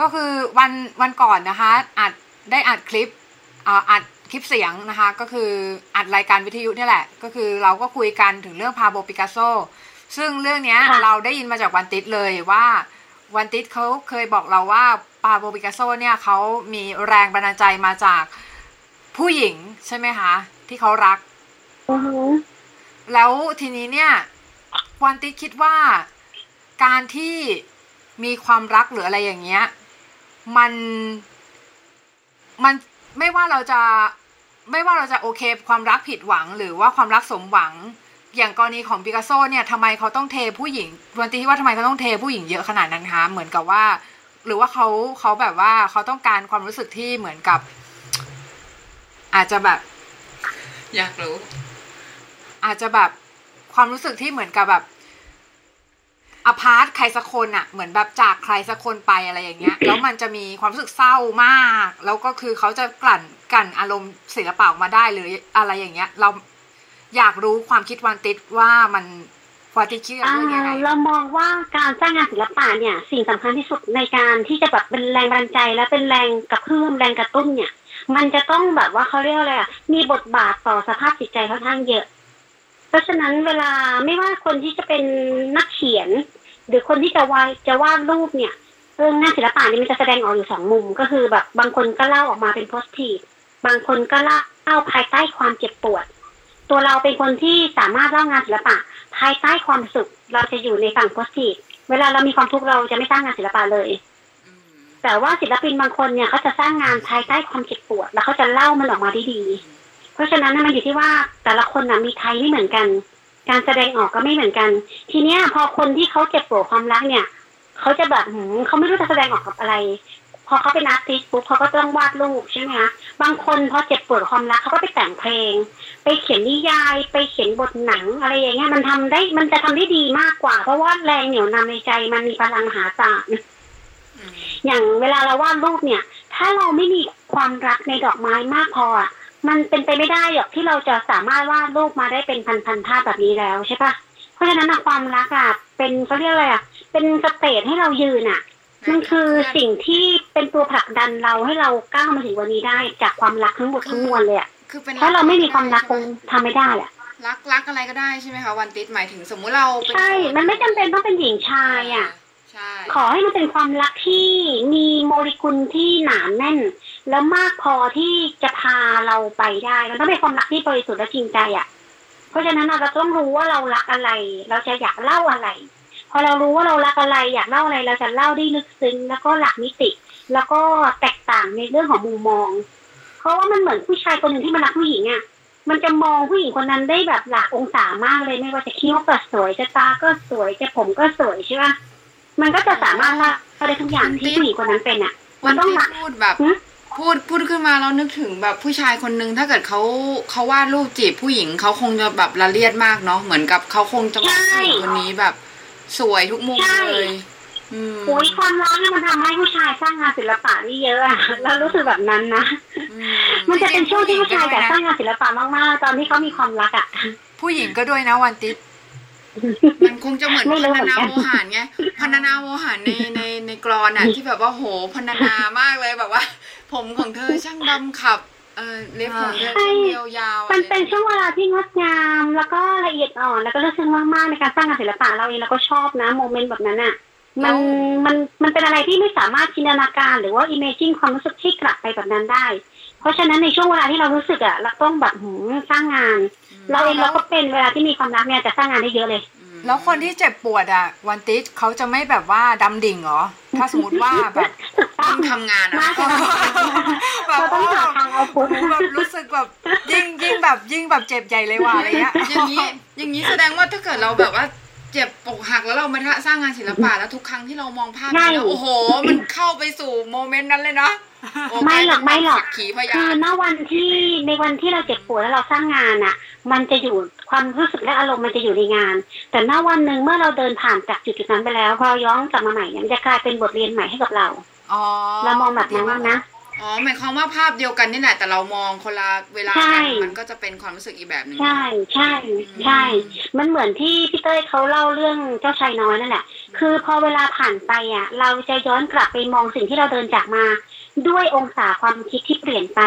ก็คือวันวันก่อนนะคะอัดได้อัดคลิปอ่าอัดคลิปเสียงนะคะ ก็คืออัดรายการวิทยุนี่แหละ ก็คือเราก็คุยกันถึงเรื่องพาโบปิกัสโซ ซึ่งเรื่องเนี้ยค่ะเราได้ยินมาจากวันติสเลยว่าวันติสเขาเคยบอกเราว่าปาโบปิกัสโซเนี่ยเขามีแรงบันดาลใจมาจากผู้หญิงใช่ไหมคะ ที่เขารักอือหือแล้วทีนี้เนี่ยวันติดคิดว่าการที่มีความรักหรืออะไรอย่างเงี้ย มันมันไม่ว่าเราจะไม่ว่าเราจะโอเค ความรักผิดหวังหรือว่าความรักสมหวัง อย่างกรณีของปิกัสโซเนี่ยทำไมเขาต้องเทผู้หญิงวันติคิดว่าทำไมเขาต้องเทผู้หญิงเยอะขนาดนั้นคะเหมือนกับว่า หรือว่าเขาเขาแบบว่าเขาต้องการความรู้สึกที่เหมือนกับ อาจจะแบบ อยากรู้ อาจจะแบบความรู้สึกที่เหมือนกับแบบอพาร์ตใครสักคนอะเหมือนแบบจากใครสักคนไปอะไรอย่างเงี้ย แล้วมันจะมีความรู้สึกเศร้ามาก แล้วก็คือเขาจะกลั่นกลั่นอารมณ์ศิลปะออกมาได้หรืออะไรอย่างเงี้ย เรา อยากรู้ความคิดวันติดว่ามันวาติคิดกับอ่าเรื่องยังไงเรามองว่าการสร้างงานศิลปะเนี่ย สิ่งสำคัญที่สุดในการที่จะแบบเป็นแรงบันดาลใจและเป็นแรงกระเพื่อมแรงกระตุ้นเนี่ย มันจะต้องแบบว่าเขาเรียกอะไรอะมีบทบาทต่อสภาพจิตใจค่อนข้างเยอะ เพราะฉะนั้นเวลาไม่ว่าคนที่จะเป็นนักเขียน หรือคนที่จะวาดจะวาดรูปเนี่ยเรื่องงานศิลปะนี่มันจะแสดงออกอยู่สองมุม ก็คือแบบบางคนก็เล่าออกมาเป็นโพสทีฟบางคนก็เล่าภายใต้ความเจ็บปวด ตัวเราเป็นคนที่สามารถเล่างานศิลปะ ภายใต้ความสุขเราจะอยู่ในฝั่งโพสทีฟเวลาเรามีความทุกข์เราจะไม่สร้างงานศิลปะเลย แต่ว่าศิลปินบางคนเนี่ยเขาจะสร้างงานภายใต้ความเจ็บปวด แล้วเขาจะเล่ามันออกมาได้ดี เพราะฉะนั้นน่ะมันอยู่ที่ว่าแต่ละคนนะมีไทยไม่เหมือนกัน การแสดงออกก็ไม่เหมือนกัน ทีเนี้ยพอคนที่เขาเจ็บปวดความรักเนี่ยเขาจะแบบหืมเขาไม่รู้จะแสดงออกกับอะไรพอเขาเป็นอาร์ติสปุ๊บเขาก็ต้องวาดรูปใช่ไหมคะบางคนพอเจ็บปวดความรักเขาก็ไปแต่งเพลง ไปเขียนนิยาย ไปเขียนบทหนังอะไรอย่างเงี้ยมันทำได้มันจะทำได้ดีมากกว่า เพราะว่าแรงเหนี่ยวนำในใจมันมีพลังมหาศาลอย่างเวลาเราวาดรูปเนี่ย ถ้าเราไม่มีความรักในดอกไม้มากพออะมันเป็นไปไม่ได้หรอกที่เราจะสามารถวาดรูปมาได้เป็นพันๆภาพแบบนี้แล้วใช่ปะเพราะฉะนั้นความรักอะเป็นเขาเรียกอะไรอะ เป็นสเตจให้เรายืนอะมันคือสิ่งที่เป็นตัวผลักดันเราให้เราก้าวมาถึงวันนี้ได้จากความรักทั้งหมดทั้งมวลเลยอะ คือเป็นถ้าเราไม่มีความรักคใช่งไหทำไม่ได้อะรักรักอะไรก็ได้ใช่ไหมคะวันติดหมายถึงสมมุติเราเป็นใช่ มันไม่จำเป็นต้องเป็นหญิงชายอะ ใช่ขอให้มันเป็นความรักที่มีโมเลกุลที่หนาแน่น แล้วมากพอที่จะพาเราไปได้ มันต้องเป็นความรักที่บริสุทธิ์และจริงใจอะ เพราะฉะนั้นเราต้องรู้ว่าเรารักอะไร เราจะอยากเล่าอะไร พอเรารู้ว่าเรารักอะไร อยากเล่าอะไร เราจะเล่าได้ลึกซึ้งแล้วก็หลักมิติ แล้วก็แตกต่างในเรื่องของมุมมองเพ ราะว่ามันเหมือนผู้ชายคนหนึ่งที่มารักผู้หญิงอะมันจะมองผู้หญิงคนนั้นได้แบบหลากองศามากเลยไม่ว่าจะคิ้วก็สวยจะตาก็สวยจะผมก็สวยใช่ปะมันก็จะสามารถเล่าได้ทุกอย่างที่ผู้หญิงคนนั้นเป็นอะวัมันนต้องติดรักพูดแบบหึพูดพูดขึ้นมาแล้วนึกถึงแบบผู้ชายคนนึงถ้าเกิดเขาเขาวาดรูปจีบผู้หญิงเขาคงจะแบบละเลียดมากเนาะเหมือนกับเขาคงจะบอกผู้หญิงคนนี้แบบ สวยทุกมุมเลยอืม โอ้ยความรักเนี่ยมันทำให้ผู้ชายสร้างงานศิลปะนี่เยอะอะเรารู้สึกแบบนั้นนะอืมันจะเป็นช่วงที่ผู้ชายแต่สร้างงานศิลปะมากๆ ตอนที่เขามีความรักอะผู้หญิงก็ด้วยนะวันติดมันคงจะเหมือนไม่พัรู้นเหมือนนากันโวหารไงพันนาโวหารในในในกรอนอะที่แบบว่าโหพันนามากเลยแบบว่า ผมของเธอช่างดำขับเออเล็บของเธอช่างเรียวยาวมันเป็นช่วงเวลาที่งดงาม แล้วก็ละเอียดอ่อนแล้วก็ลึกซึ้งมากๆในการสร้างงานศิลปะเราเองเราก็ชอบนะโมเมนต์แบบนั้นอะ มันมันมันเป็นอะไรที่ไม่สามารถจินตนาการ หรือว่า imagine ความรู้สึกที่กลับไปแบบนั้นได้ เพราะฉะนั้นในช่วงเวลาที่เรารู้สึกอะเราต้องแบบหืมสร้างงาน เราเองเราก็เป็นเวลาที่มีความรักเนี่ยจะสร้างงานได้เยอะเลย แล้วคนที่เจ็บปวดอะ วันติสเขาจะไม่แบบว่าดำดิ่งเหรอ ถ้าสมมติว่าแบบต้องทำงานอะมากกว่าแบบเราต้องหาทางเอาพุทแบบรู้สึกแบบยิ่งยิ่งแบบยิ่งแบบเจ็บใหญ่เลยว่ะอะไรเงี้ยอย่างนี้อย่างนี้แสดงว่าถ้าเกิดเราแบบว่า เจ็บอกหักแล้วเรามาสร้างงานศิลปะแล้วทุกครั้งที่เรามองภาพนี้แล้วโอ้โห มันเข้าไปสู่โมเมนต์นั้นเลยนะโไม่หรอกไม่หรอกสัขีพยาคือนณวันที่ในวันที่เราเจ็บปวดแล้วเราสร้างงานอะ มันจะอยู่ความรู้สึกและอารมณ์มันจะอยู่ในงาน แต่ณวันหนึ่งเมื่อเราเดินผ่านจากจุดจุดๆนั้นไปแล้วพอเราย้อนกลับมาใหม่เนี่ยมันจะกลายเป็นบทเรียนใหม่ให้กับเรา อ๋อเรามองแบบนั้นนะ อ๋อหมายความว่าภาพเดียวกันนี่แหละแต่เรามองคนละเวลาใช่กันมันก็จะเป็นความรู้สึกอีกแบบหนึ่งใช่ใช่ใช่ มันเหมือนที่พี่เต้ยเขาเล่าเรื่องเจ้าชายน้อยนั่นแหละ คือพอเวลาผ่านไปอะ เราจะย้อนกลับไปมองสิ่งที่เราเดินจากมาด้วยองศาความคิดที่เปลี่ยนไป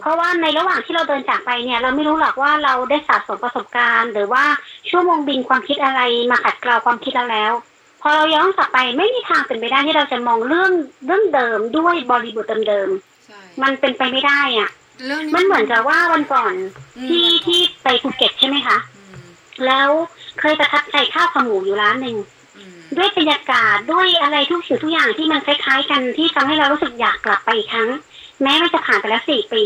เพราะว่าในระหว่างที่เราเดินจากไปเนี่ย เราไม่รู้หรอกว่าเราได้สะสมประสบการณ์ หรือว่าชั่วโมงบินความคิดอะไรมาขัดเกลาความคิดเราแล้ว พอเราย้อนกลับไปไม่มีทางเป็นไปได้ที่เราจะมองเรื่องเรื่องเดิมด้วยบริบทเดิมใช่ๆมันเป็นไปไม่ได้อะเรื่องนี้มันเหมือนกับว่าวันก่อนอืมที่ที่ไปภูเก็ตใช่ไหมคะอืมแล้วเคยประทับใจข้าวขาหมูอยู่ร้านหนึ่งอืมด้วยบรรยากาศด้วยอะไรทุกสิ่งทุกอย่างที่มันคล้ายๆกันที่ทำให้เรารู้สึกอยากกลับไปอีกครั้ง แม้มันจะผ่านไปแล้วสี่ปี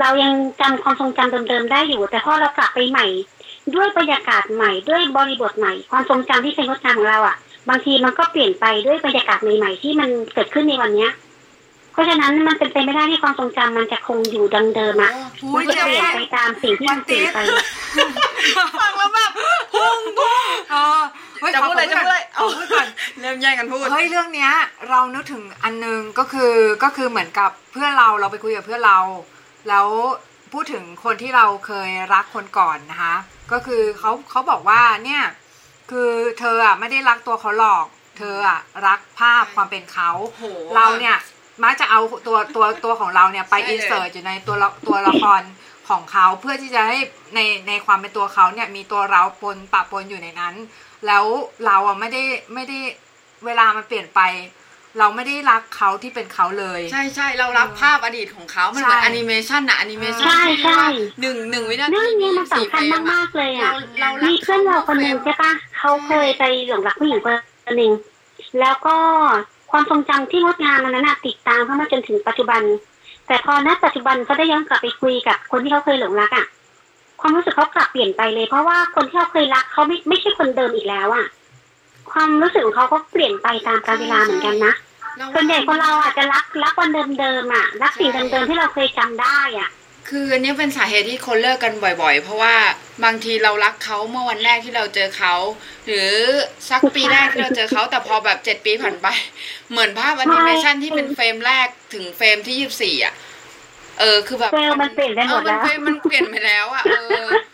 เรายังจำความทรงจำเดิมๆได้อยู่ แต่พอเรากลับไปใหม่ ด้วยบรรยากาศใหม่ด้วยบริบทใหม่ ความทรงจำที่เป็นงดงามของเราอะ บางทีมันก็เปลี่ยนไปด้วยบรรยากาศใหม่ ๆ ที่มันเกิดขึ้นในวันเนี้ยเพราะฉะนั้นมันเป็นไปไม่ได้ที่ความทรงจำมันจะคงอยู่ดังเดิมอะอุ้มัยนจะเจ็บเปลี่ยนมากไปตามสิ่งที่มันเปลี่ยนไปฟังแล้วแบบพุ่งพุ่งเออเฮ้ยจะพูดอะไรขจะพูดอะไรขอพูดก่อนเริ่มแย่งกันพูดเฮ้ยเรื่องเนี้ย เรานึกถึงอันนึงก็คือก็คือเหมือนกับเพื่อนเราเราไปคุยกับเพื่อนเรา แล้ว พูดถึงคนที่เราเคยรักคนก่อนนะคะ ก็คือเขาเขาบอกว่าเนี่ยคือเธออะไม่ได้รักตัวเขาหรอก เธออะรักภาพความเป็นเขาโอ้โหเราเนี่ยมักจะเอาตัวตัวตัวของเราเนี่ยไปใช่เลยอินเสิร์ตอยู่ในตัวละตัวละครของเขาเพื่อที่จะให้ในในความเป็นตัวเขาเนี่ยมีตัวเราปนปะปนอยู่ในนั้น แล้วเราอะไม่ได้ไม่ได้เวลามันเปลี่ยนไป เราไม่ได้รักเขาที่เป็นเขาเลย ใช่ใช่เรารับภาพอดีตของเขา มันเหมือนใช่แอนิเมชันอะแอนิเมชันใช่ใช่หนึ่งหนึ่งวินาทีเรื่องนี้มันสี่สำคัญเฟรอะมากๆเลยอะเราเรารักมีเพื่อนเราคนหนึ่งเขาใช่ปะเขาเคยไปหลงรักผู้หญิงคนหนึ่งแล้วก็ความทรงจำที่งดงามอันนั้นนะติดตามเขามาจนถึงปัจจุบัน แต่พอณปัจจุบันเขาได้ย้อนกลับไปคุยกับคนที่เขาเคยหลงรักอะความรู้สึกเขากลับเปลี่ยนไปเลย เพราะว่าคนที่เขาเคยรักเขาไม่ไม่ใช่คนเดิมอีกแล้วอะความรู้สึกของเขาก็เปลี่ยนไปตามกาลเวลาเหมือนกันนะเรา ส่วนใหญ่คนเราอาจจะรักรักวันเดิมๆอะ รักสิ่งเดิมๆที่เราเคยจำได้อะ คืออันนี้เป็นสาเหตุที่คนเลิกกันบ่อยๆ เพราะว่าบางทีเรารักเขาเมื่อวันแรกที่เราเจอเขา หรือสักปีแรกที่เราเจอเขาแต่พอแบบเจ็ดปีผ่านไป เหมือนภาพแอนิเมชันที่เป็นเฟรมแรกถึงเฟรมที่ยี่สิบสี่อะเออคือแบบเฟรมมันเปลี่ยนไปหมดแล้วเออมันเฟรมมันเปลี่ยนไปแล้วอะเออมันเพื่อที่จะเป็น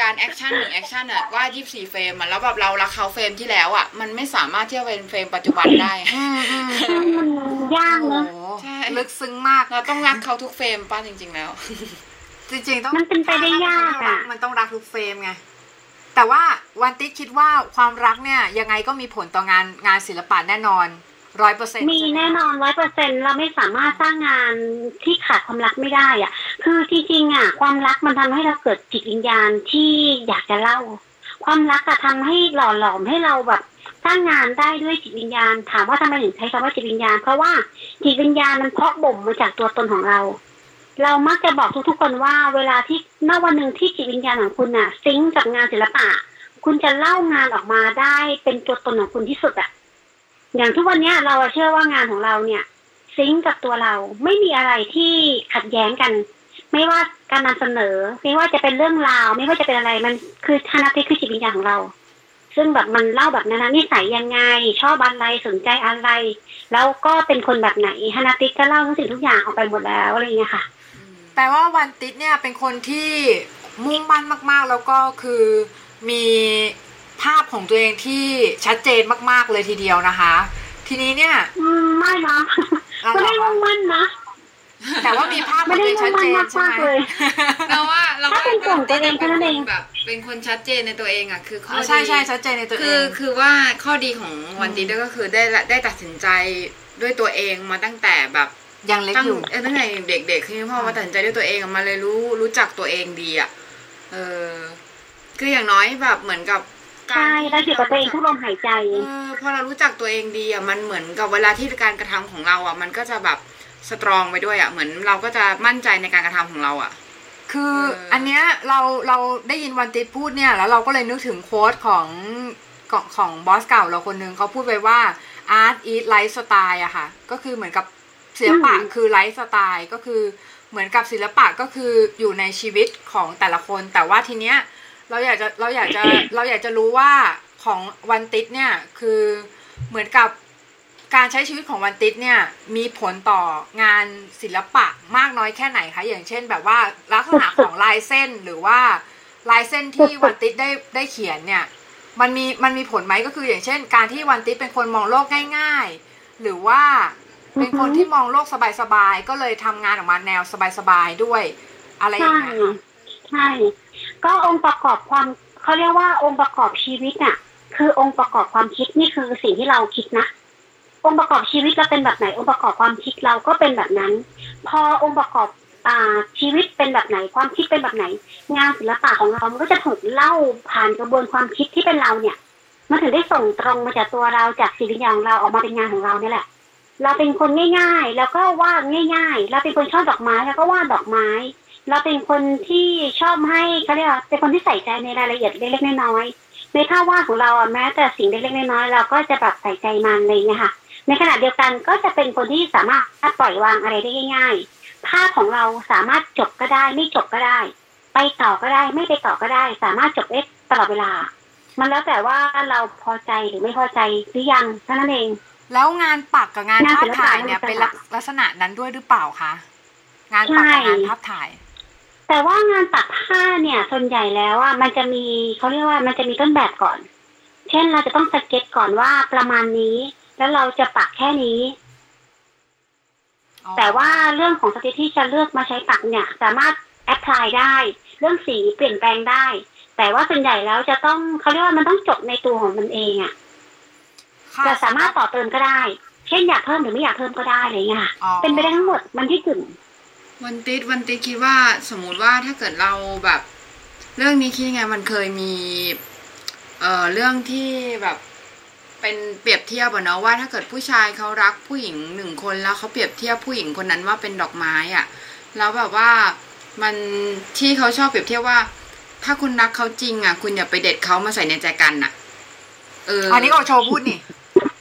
การ action หนึ่ง action อะว่ายี่สี่เฟรมอะแล้วแบบเรารักเขาเฟรมที่แล้วอะมันไม่สามารถที่จะเป็นเฟรมปัจจุบันได้มันยากเนอะใช่ลึกซึ้งมากเราต้องรักเขาทุกเฟรมป่ะจริง ๆ แล้ว จริง ๆ ต้องมันเป็นไปได้ยากอะมันต้องรักทุกเฟรมไงแต่ว่าวันติสคิดว่าความรักเนี่ยยังไงก็มีผลต่องานงานศิลปะแน่นอน ร้อยเปอร์เซ็นต์มีแน่นอนร้อยเปอร์เซ็นเราไม่สามารถสร้างงานที่ขาดความรักไม่ได้อะ คือจริงๆอะ ความรักมันทำให้เราเกิดจิตวิญญาณที่อยากจะเล่า ความรักอะทำให้หล่อหลอมให้เราแบบสร้างงานได้ด้วยจิตวิญญาณ ถามว่าทำไมถึงใช้คำว่าจิตวิญญาณ เพราะว่าจิตวิญญาณมันเพาะบ่มมาจากตัวตนของเรา เรามักจะบอกทุกๆคนว่า เวลาที่ณวันหนึ่งที่จิตวิญญาณของคุณอะซิงก์กับงานศิลปะ คุณจะเล่างานออกมาได้เป็นตัวตนของคุณที่สุดอะ อย่างทุกวันเนี้ยเราเชื่อว่างานของเราเนี่ย ซิงกับตัวเราไม่มีอะไรที่ขัดแย้งกัน ไม่ว่าการนำเสนอ ไม่ว่าจะเป็นเรื่องราว ไม่ว่าจะเป็นอะไรมันคือฮานาติคือจิตวิญญาณของเรา ซึ่งแบบมันเล่าแบบนั้นนิสัยยังไง ชอบอะไรสนใจอะไร แล้วก็เป็นคนแบบไหนฮานาติก็เล่าทุกสิ่งทุกอย่างออกไปหมดแล้วอะไรอย่างเงี้ยค่ะแปลว่าวันติ๊กเนี่ยเป็นคนที่มุ่งมั่นมากๆ แล้วก็คือมี ภาพของตัวเองที่ชัดเจนมาก ๆ เลยทีเดียวนะคะ ทีนี้เนี่ยอืมไม่นะอะไม่ได้เหรอมุ่งมั่นนะแต่ว่ามีภาพขไม่องได้ตัวเองชัดเจนมากใช่มากไหมเลยเราว่าเราถ้าเป็นกลุ่มตัวเองแค่นั้นเองแบบเป็นคนชัดเจนในตัวเองอะคือข้ออ๋อดีใช่ใช่ชัดเจนในตัวเอคืองคือว่าข้อดีของวันดีด้วยก็คือได้ได้ตัดสินใจด้วยตัวเองมาตั้งแต่แบบยังเล็กตั้งอยู่เออตั้งแต่เด็กๆคือพ่อมาตัดสินใจด้วยตัวเองอะมาเลยรู้รู้จักตัวเองดีอะเออคืออย่างน้อยแบบเหมือนกับ การใช่ได้อยู่กับตัวเองทุกลมหายใจ เออพอเรารู้จักตัวเองดีอะมันเหมือนกับเวลาที่การกระทำของเราอะมันก็จะแบบสตรองไปด้วยอะเหมือนเราก็จะมั่นใจในการกระทำของเราอะ คือเอออั อันเนี้ยเราเราได้ยินวันติดพูดเนี่ยแล้วเราก็เลยนึกถึงโค้ดของของของบอสเก่าเราคนหนึงเขาพูดไว้ว่า art is life style อะค่ะ ก็คือเหมือนกับศิลปะอืม คือไลฟ์สไตล์ก็คือเหมือนกับศิลปะก็คืออยู่ในชีวิตของแต่ละคน แต่ว่าทีเนี้ย เราอยากจะเราอยากจะเราอยากจะรู้ว่าของวันติดเนี่ยคือเหมือนกับการใช้ชีวิตของวันติดเนี่ยมีผลต่องานศิลปะมากน้อยแค่ไหนคะอย่างเช่น แบบว่าลักษณะของลายเส้นหรือว่าลายเส้นที่วันติดได้ได้เขียนเนี่ย มันมีมันมีผลไหมก็คืออย่างเช่น การที่วันติดเป็นคนมองโลกง่าย ๆ หรือว่าเป็นคนที่มองโลกสบายๆก็เลยทำงานออกมาแนวสบายๆด้วยอะไรอย่าใช่งเงี้ยใช่ ก็องค์ประกอบความเขาเรียกว่าองค์ประกอบชีวิตน่ะ คือองค์ประกอบความคิดนี่คือสิ่งที่เราคิดนะองค์ประกอบชีวิตเราเป็นแบบไหน องค์ประกอบความคิดเราก็เป็นแบบนั้น พอองค์ประกอบอ่าชีวิตเป็นแบบไหน ความคิดเป็นแบบไหน งานศิลปะของเรา มันก็จะถูกเล่าผ่านกระบวนความคิดที่เป็นเราเนี่ยมันถึงได้ส่งตรงมาจากตัวเราจากสิ่งวิญญาณของเราออกมาเป็นงานของเราเนี่ยแหละ เราเป็นคนง่าย ๆ แล้วก็วาดง่าย ๆ เราเป็นคนชอบดอกไม้แล้วก็วาดดอกไม้ เราเป็นคนที่ชอบให้เขาเรียกว่าเป็นคนที่ใส่ใจในรายละเอียดเล็กๆน้อยๆในท่าวาดของเราอะแม้แต่สิ่งเล็กๆน้อยๆเราก็จะแบบใส่ใจมันอะไรอย่างเลยค่ะ ในขณะเดียวกันก็จะเป็นคนที่สามารถปล่อยวางอะไรได้ง่าย ๆ ภาพของเราสามารถจบก็ได้ ไม่จบก็ได้ ไปต่อก็ได้ ไม่ไปต่อก็ได้ สามารถจบได้ตลอดเวลา มันแล้วแต่ว่าเราพอใจหรือไม่พอใจหรือยังเท่านั้นเอง แล้วงานปักกับงานงานภาศิพลปะถ่ายเนี่ยมันจะเป็นลักลักษณะนั้นด้วยหรือเปล่าคะงานปักกับงานภาพถ่าย แต่ว่างานตัดผ้าเนี่ย ส่วนใหญ่แล้วอะมันจะมีเขาเรียกว่ามันจะมีต้นแบบก่อน เช่นเราจะต้องสเก็ตก่อนว่าประมาณนี้ แล้วเราจะปักแค่นี้อ๋อแต่ว่าเรื่องของสเก็ตที่จะเลือกมาใช้ปักเนี่ย สามารถแอพพลายได้ เรื่องสีเปลี่ยนแปลงได้ แต่ว่าส่วนใหญ่แล้วจะต้องเขาเรียกว่ามันต้องจบในตัวของมันเองอะค่ะจะสามารถต่อเติมก็ได้ เช่นอยากเพิ่มหรือไม่อยากเพิ่มก็ได้อะไรอย่างเงี้ยค่ะอ๋อเป็นไปได้ทั้งหมดมันที่กึ่ง วันติดวันติดคิดว่าสมมุติว่าถ้าเกิดเราแบบ เรื่องนี้คิดยังไงมันเคยมีเอ่อเรื่องที่แบบเป็นเปรียบเทียบอะเนาะว่าถ้าเกิดผู้ชายเขารักผู้หญิงหนึ่งคนแล้วเขาเปรียบเทียบผู้หญิงคนนั้นว่าเป็นดอกไม้อะแล้วแบบว่ามันที่เขาชอบเปรียบเทียบว่า ถ้าคุณรักเขาจริงอะคุณอย่าไปเด็ดเขามาใส่ในใจกันอะเอออันนี้โอโชว์พูดนี่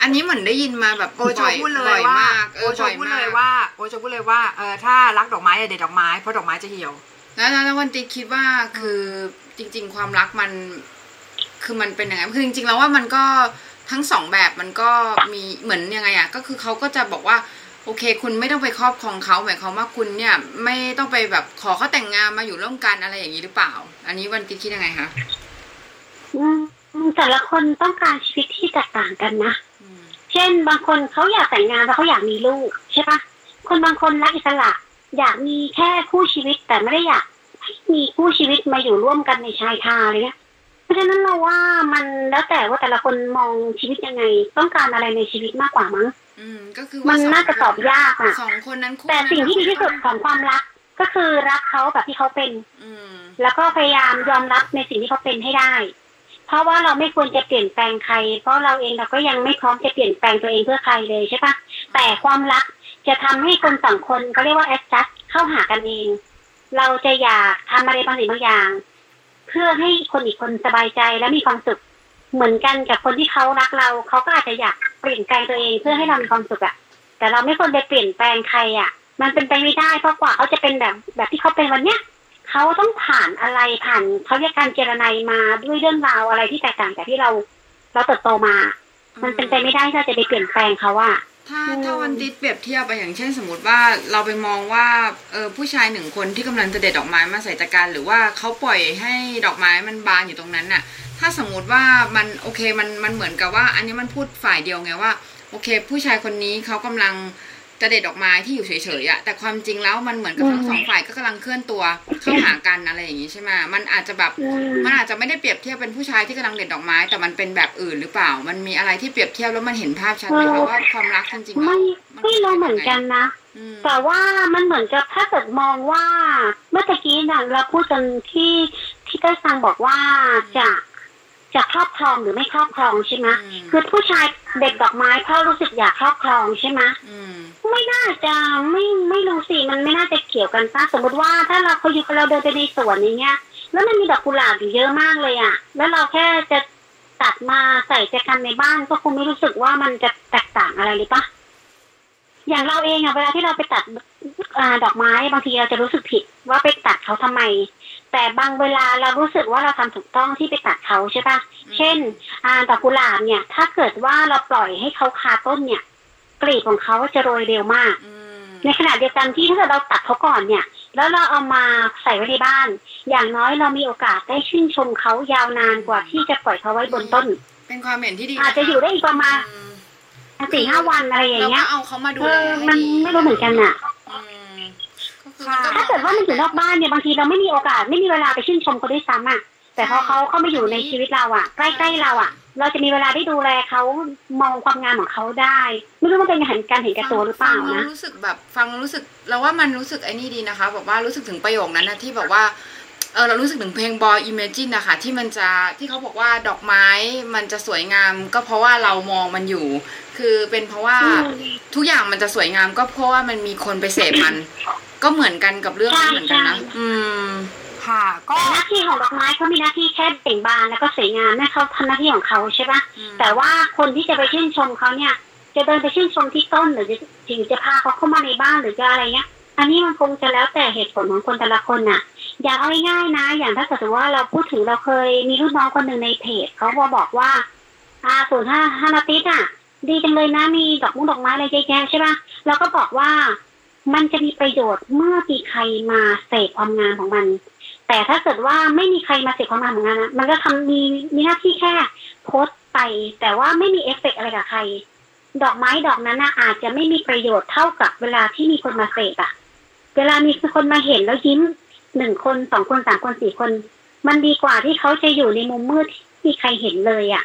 อันนี้เหมือนได้ยินมาแบบโอโชบ่อยพูดเลบ่ยอยว่ามากเอโออโชบ่อยพูดมาเลยกว่าโอโชพูดเลยว่าเออถ้ารักดอกไม้อย่าเด็ดดอกไม้เพราะดอกไม้จะเหี่ยวแล้วแล้วแล้ววันตีคิดว่าคือจริง ๆ ความรักมัน คือมันเป็นยังไงคือจริงๆแล้วว่ามันก็ทั้งสองแบบมันก็มีเหมือนยังไงอะก็คือเขาก็จะบอกว่าโอเค คุณไม่ต้องไปครอบครองเขาหมายความว่าคุณเนี่ย ไม่ต้องไปแบบขอเขาแต่งงานมาอยู่ร่วมกันอะไรอย่างนี้หรือเปล่า อันนี้วันตีคิดยังไงคะอืมแต่ละคนต้องการชีวิตที่แตกต่างกันนะอืม เช่นบางคนเขาอยากแต่งงานแล้วเขาอยากมีลูกใช่ปะคนบางคนรักอิสระ อยากมีแค่คู่ชีวิตแต่ไม่ได้อยากให้มีคู่ชีวิตมาอยู่ร่วมกันในชายคาอะไรเงี้ยเพราะฉะนั้นเราว่ามันแล้วแต่ว่าแต่ละคนมองชีวิตยังไง ต้องการอะไรในชีวิตมากกว่ามั้งอืมก็คือมัว่านสงน่าจะตอบยากอะสองคนนั้นคู่แต่สิ่งที่ดีที่สุดของความรักก็คือรักเขาแบบที่เขาเป็น อืมแล้วก็พยายามยอมรับในสิ่งที่เขาเป็นให้ได้ เพราะว่าเราไม่ควรจะเปลี่ยนแปลงใคร เพราะเราเองเราก็ยังไม่พร้อมจะเปลี่ยนแปลงตัวเองเพื่อใครเลยใช่ปะแต่ความรักจะทำให้คนสองคนเขาเรียกว่า adjust เข้าหากันเอง เราจะอยากทำอะไรบางสิ่งบางอย่าง เพื่อให้คนอีกคนสบายใจและมีความสุขเหมือนกันกับคนที่เขารักเราเขาก็อาจจะอยากเปลี่ยนแปลงตัวเองเพื่อให้เรามีความสุขอะแต่เราไม่ควรไปเปลี่ยนแปลงใครอะมันเป็นไปไม่ได้เพราะกว่าเขาจะเป็นแบบแบบที่เขาเป็นวันเนี้ย เขาต้องผ่านอะไรผ่านเขาเรียกการเจรไนมาด้วยเรื่องราวอะไรที่แตกต่างจากที่เรา เราเติบโตมา มันเป็นไปไม่ได้ที่เราจะไปเปลี่ยนแปลงเขาอะถ้าถ้าวันติดเปรียบเทียบไปอย่างเช่นสมมติว่าเราไปมองว่าเออผู้ชายหนึ่งคนที่กำลังจะเด็ดดอกไม้มาใส่ตะกร้ารหรือว่าเขาปล่อยให้ดอกไม้มันบานอยู่ตรงนั้นน่ะ ถ้าสมมติว่ามันโอเคมันมันเหมือนกับว่า อันนี้มันพูดฝ่ายเดียวไงว่า โอเค ผู้ชายคนนี้เขากำลัง จะเด็ดดอกไม้ที่อยู่เฉยๆอะแต่ความจริงแล้วมันเหมือนกับทั้งสองฝ่ายก็กำลังเคลื่อนตัวเข้าหากันอะไรอย่างงี้ใช่ไหมมันอาจจะแบบอืมมันอาจจะไม่ได้เปรียบเทียบเป็นผู้ชายที่กำลังเด็ดดอกไม้ แต่มันเป็นแบบอื่นหรือเปล่า มันมีอะไรที่เปรียบเทียบแล้วมันเห็นภาพชัดไหมคะว่าความรักจริงๆแล้วไม่นไม่รู้เหมือนกันนะอืมแต่ว่ามันเหมือนกับถ้าเกิดมองว่าเมื่อตะกี้น่ะเราพูดกันที่ที่เต้ยฟังบอกว่าจะ จะครอบครองหรือไม่ครอบครองใช่ไหมอืมคือผู้ชายเด็ดดอกไม้เพราะรู้สึกอยากครอบครองใช่ไหมอืมไม่น่าจะไม่ไม่รู้สิมันไม่น่าจะเกี่ยวกันป้าสมมติว่าถ้าเราเขาอยู่กับเราเดินไปในสวนอย่างเงี้ย แล้วมันมีดอกกุหลาบอยู่เยอะมากเลยอะ แล้วเราแค่จะตัดมาใส่ใจกันในบ้านก็คงไม่รู้สึกว่ามันจะแตกต่างอะไรเลยปะอย่างเราเองอะเวลาที่เราไปตัดอาดอกไม้บางทีเราจะรู้สึกผิดว่าไปตัดเขาทำไม แต่บางเวลาเรารู้สึกว่าเราทำถูกต้องที่ไปตัดเขาใช่ปะเช่นอาดอกกุหลาบเนี่ย ถ้าเกิดว่าเราปล่อยให้เขาคาต้นเนี่ย กลีบของเขาจะโรยเร็วมากอืมในขณะเดียวกันที่ถ้าเกิดเราตัดเขาก่อนเนี่ย แล้วเราเอามาใส่ไว้ในบ้าน อย่างน้อยเรามีโอกาสได้ชื่นชมเขายาวนานกว่าที่จะปล่อยเขาไว้บนต้น เป็นความเห็นที่ดี อาจจะอยู่ได้อีกประมาณอืมสี่ห้าวันอะไรอย่างเราเงี้ก็ยเอาเขามาดูเอแลอให้มันดีไม่รู้เหมือนกันอะ อืมก็คือ ค่ะ มัน ถ้าเกิดว่ามันอยู่นอกบ้านเนี่ยบางทีเราไม่มีโอกาสไม่มีเวลาไปชื่นชมเขาด้วยซ้ำอะแต่พอเขาเข้ามาอยู่ในชีวิตเราอะ ใกล้ๆเราอะ เราจะมีเวลาได้ดูแลเขามองความงามของเขาได้ ไม่รู้ว่าเป็นการการเห็นแก่ตัวหรือเปล่าฟังแล้นะวรู้สึกแบบฟังแล้วรู้สึกเราว่ามันรู้สึกไอ้นี่ดีนะคะแบบว่ารู้สึกถึงประโยคนั้นนะที่แบบว่าเออเรารู้สึกถึงเพลง Boy Imagine นะคะที่มันจะที่เขาบอกว่าดอกไม้มันจะสวยงาม ก็เพราะว่าเรามองมันอยู่ คือเป็นเพราะว่าอืมทุกอย่างมันจะสวยงาม ก็เพราะว่ามันมีคนไปเสพมัน ก็เหมือนกันกับเรื่องนี้เหมือนกันนะใช่อืมค่ะก็แต่หน้าที่ของดอกไม้เขามีหน้าที่แค่เบ่งบานแล้วก็สวยงามนั่นเขาทำหน้าที่ของเขาใช่ปะอืมแต่ว่าคนที่จะไปชื่นชมเขาเนี่ย จะเดินไปชื่นชมที่ต้นหรือจะหรือจะพาเขาเข้ามาในบ้านหรือจะอะไรเงี้ย อันนี้มันคงจะแล้วแต่เหตุผลของคนแต่ละคนน่ะ อย่างเอาง่ายๆนะ อย่างถ้าเกิดว่าเราพูดถึงเราเคยมีรุ่นน้องคนหนึ่งในเพจเขามาบอกว่าอ่าศูนย์ห้าห้านาติสอะ ดีจังเลยนะมีดอกมุ้งดอกไม้อะไรเยอะแยะใช่ปะเราก็บอกว่า มันจะมีประโยชน์เมื่อมีใครมาเสพความงามของมัน แต่ถ้าเกิดว่าไม่มีใครมาเสพความงามของงานนะมันก็ทำมีมีหน้าที่แค่โพสต์ไป แต่ว่าไม่มีเอฟเฟกต์อะไรกับใคร ดอกไม้ดอกนั้นนะอาจจะไม่มีประโยชน์เท่ากับเวลาที่มีคนมาเสพอะเวลามีคนมาเห็นแล้วยิ้มหนึ่งคนสองคนสามคนสี่คน มันดีกว่าที่เขาจะอยู่ในมุมมืดที่ไม่มีใครเห็นเลยอะ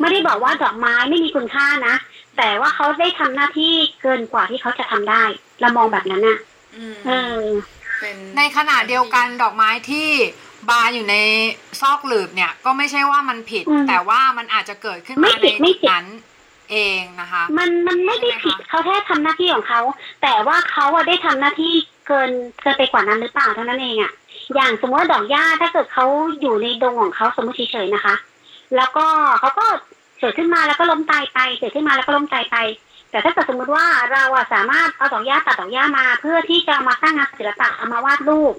ไม่ได้บอกว่าดอกไม้ไม่มีคุณค่านะ แต่ว่าเขาได้ทำหน้าที่เกินกว่าที่เขาจะทำได้เรามองแบบนั้นน่ะอืมเออเป็นในขณะเดียวกันดอกไม้ที่บานอยู่ในซอกหลืบเนี่ย ก็ไม่ใช่ว่ามันผิดอืมแต่ว่ามันอาจจะเกิดขึ้นไม่มาผิในดไม่จุดผิดนั้นเองนะคะ มันมันไม่ได้ผิดใช่ไหมคะเขาแค่ทำหน้าที่ของเขา แต่ว่าเขาอะได้ทำหน้าที่เกินเกินไปกว่านั้นหรือเปล่าเท่านั้นเองอะอย่างสมมติว่าดอกหญ้าถ้าเกิดเขาอยู่ในดงของเขาสมมติเฉยๆนะคะ แล้วก็เขาก็ เกิดขึ้นมาแล้วก็ล้มตายไป เกิดขึ้นมาแล้วก็ล้มตายไป แต่ถ้าเกิดสมมติว่าเราอะสามารถเอาดอกหญ้าตัดดอกหญ้ามา เพื่อที่จะมาสร้างงานศิลปะเอามาวาดรูป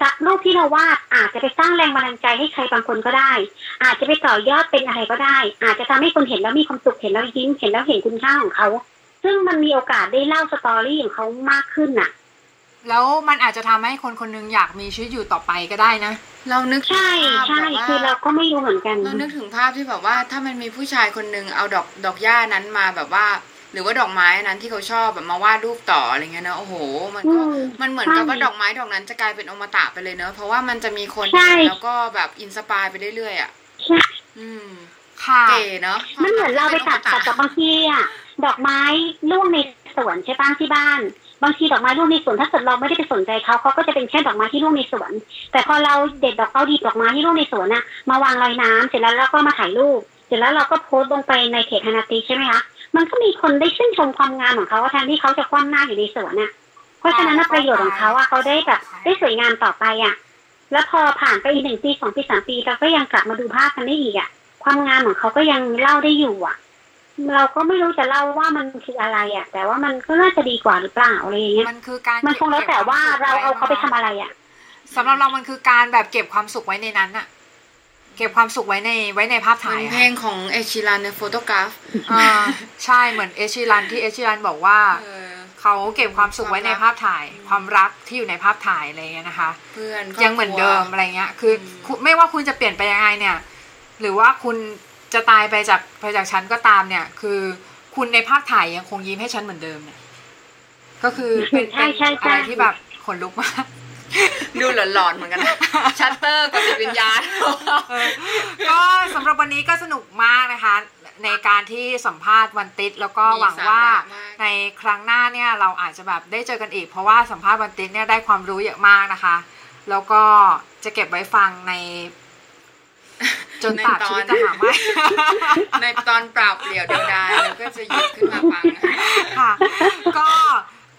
จากรูปที่เราวาดอาจจะไปสร้างแรงบันดาลใจให้ใครบางคนก็ได้ อาจจะไปต่อยอดเป็นอะไรก็ได้ อาจจะทำให้คนเห็นแล้วมีความสุขเห็นแล้วยิ้มเห็นแล้วเห็นคุณค่าของเขา ซึ่งมันมีโอกาสได้เล่าสตอรี่ของเขามากขึ้นน่ะ แล้วมันอาจจะทำให้คนคนหนึงอยากมีชีวิตอยู่ต่อไปก็ได้นะ เรานึกถึงใช่ภาพใช่แบบว่าคือเราก็ไม่รู้เหมือนกันเรานึกถึงภาพที่แบบว่าถ้ามันมีผู้ชายคนหนึ่งเอาดอกดอกหญ้านั้นมาแบบว่า หรือว่าดอกไม้นั้นที่เขาชอบแบบมาวาดรูปต่ออะไรเงี้ยเนอะโอ้โห มันก็อืมมันเหมือนกับใช่ว่าดอกไม้ดอกนั้นจะกลายเป็นอมตะไปเลยเนอะเพราะว่ามันจะมีคนใช่เห็นแล้วก็แบบอินสปายไปเรื่อยๆอะใช่อืมค่ะเก๋เนอะมันเหมือนเราไปตัดควตัดกับบางทีอะดอกไม้ร่วงในสวนใช่ป้ะที่บ้าน บางทีดอกไม้ร่วงในสวนถ้าเกิดเราไม่ได้ไปสนใจเขาเขาก็จะเป็นแค่ดอกไม้ที่ร่วงในสวน แต่พอเราเด็ดดอกเอาดีดดอกไม้ที่ร่วงในสวนน่ะมาวางลอยน้ำเสร็จแล้วเราก็มาถ่ายรูปเสร็จแล้วเราก็โพสต์ลงไปในเพจฮานาติใช่ไหมคะมันก็มีคนได้ชื่นชมความงามของเขาแทนที่เขาจะคว่ำหน้าอยู่ในสวนน่ะเพราะฉะนั้นประโยชน์ของเขาอะเขาได้แบบได้สวยงามต่อไปอะแล้วพอผ่านไปอีกหนึ่งปีสองปีสามปีเราก็ยังกลับมาดูภาพกันได้อีกอะความงามของเขาก็ยังเล่าได้อยู่อะ เราก็ไม่รู้จะเล่าว่ามันคืออะไรอะแต่ว่ามันก็น่าจะดีกว่าหรือเปล่าอะไรอย่างเงี้ยมันคือการมันคงแล้วแต่ว่าเราเอาเขาไปทำอะไรอะสำหรับเรามันคือการแบบเก็บความสุขไว้ในนั้นอะเก็บความสุขไว้ในไว้ในภาพเหมืถ่าอยนอะเพลงของเอชิรันในโฟโตกราฟอ่าใช่เหมือนเอชิรันที่เอชิรันบอกว่าเออเขาเก็บความสุขไว้ในภาพถ่ายอืมความรักที่อยู่ในภาพถ่ายอะไรเงี้ยนะคะเพื่อนครบยังเหมือนเดิมครัวอะไรเงี้ย คืออมคุณไม่ว่าคุณจะเปลี่ยนไปยังไงเนี่ย หรือว่าคุณ จะตายไปจากไปจากฉันก็ตามเนี่ย คือคุณในภาพถ่ายยังคงยิ้มให้ฉันเหมือนเดิมเนี่ยก็คือเป็นใช่ใช่เป็นใช่อะไรที่แบบขนลุกมากดูหลอนๆเหมือนกันนะชัตเตอร์กับจิตวิญญาณเออก็สำหรับวันนี้ก็สนุกมากนะคะ ในการที่สัมภาษณ์วันติดแล้วก็มีหวังว่าสาระมากในครั้งหน้าเนี่ย เราอาจจะแบบได้เจอกันอีก เพราะว่าสัมภาษณ์วันติดเนี่ยได้ความรู้เยอะมากนะคะ แล้วก็จะเก็บไว้ฟังใน จนตราบชีวิตจะหาไม่ในตอนปราบเปลี่ยวเดียวดายแล้วก็จะหยิบขึ้นมาฟังค่ะ ก็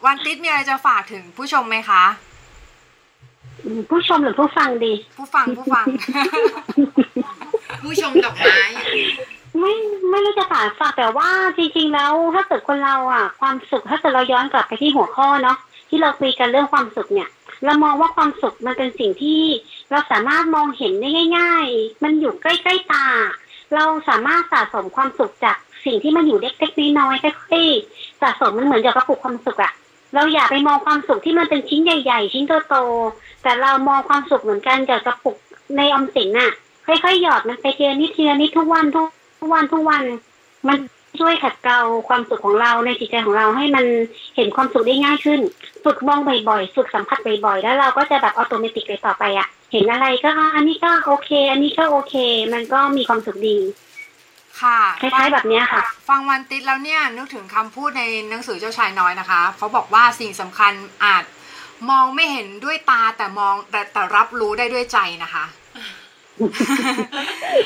วันติดมีอะไรจะฝากถึงผู้ชมไหมคะ ผู้ชมหรือผู้ฟังดี ผู้ฟังผู้ฟัง ผู้ชมดอกไม้ไม่ไม่รู้จะฝากฝากแต่ว่าจริงๆแล้วถ้าเกิดคนเราอะ ความสุขถ้าเกิดเราย้อนกลับไปที่หัวข้อเนาะที่เราคุยกันเรื่องความสุขเนี่ย เรามองว่าความสุขมันเป็นสิ่งที่ เราสามารถมองเห็นได้ง่าย ๆ มันอยู่ใกล้ๆตา เราสามารถสะสมความสุขจากสิ่งที่มันอยู่เล็กๆน้อยๆค่อยๆสะสมมันเหมือนกับกระปุกความสุขอะเราอย่าไปมองความสุขที่มันเป็นชิ้นใหญ่ ๆ ชิ้นโตๆแต่เรามองความสุขเหมือนกันกับกระปุกในอมสินน่ะค่อยๆหยอดมันไปเทีละนิดเทีละนิดทุกวันทุกวันทุกวัน มัน ช่วยขัดเกลาความสุขของเราในจิตใจของเราให้มันเห็นความสุขได้ง่ายขึ้น ฝึกมองบ่อยๆฝึกสัมผัสบ่อยๆแล้วเราก็จะแบบอัตโนมัติเลยต่อไปอะเห็นอะไรก็อะอันนี้ก็โอเค อันนี้ก็โอเค มันก็มีความสุขดี ค่ะคล้ายๆแบบเนี้ยค่ะ ฟังวันติดแล้วเนี่ยนึกถึงคำพูดในหนังสือเจ้าชายน้อยนะคะเขาบอกว่าสิ่งสำคัญอาจมองไม่เห็นด้วยตาแต่มองแต่แต่รับรู้ได้ด้วยใจนะคะ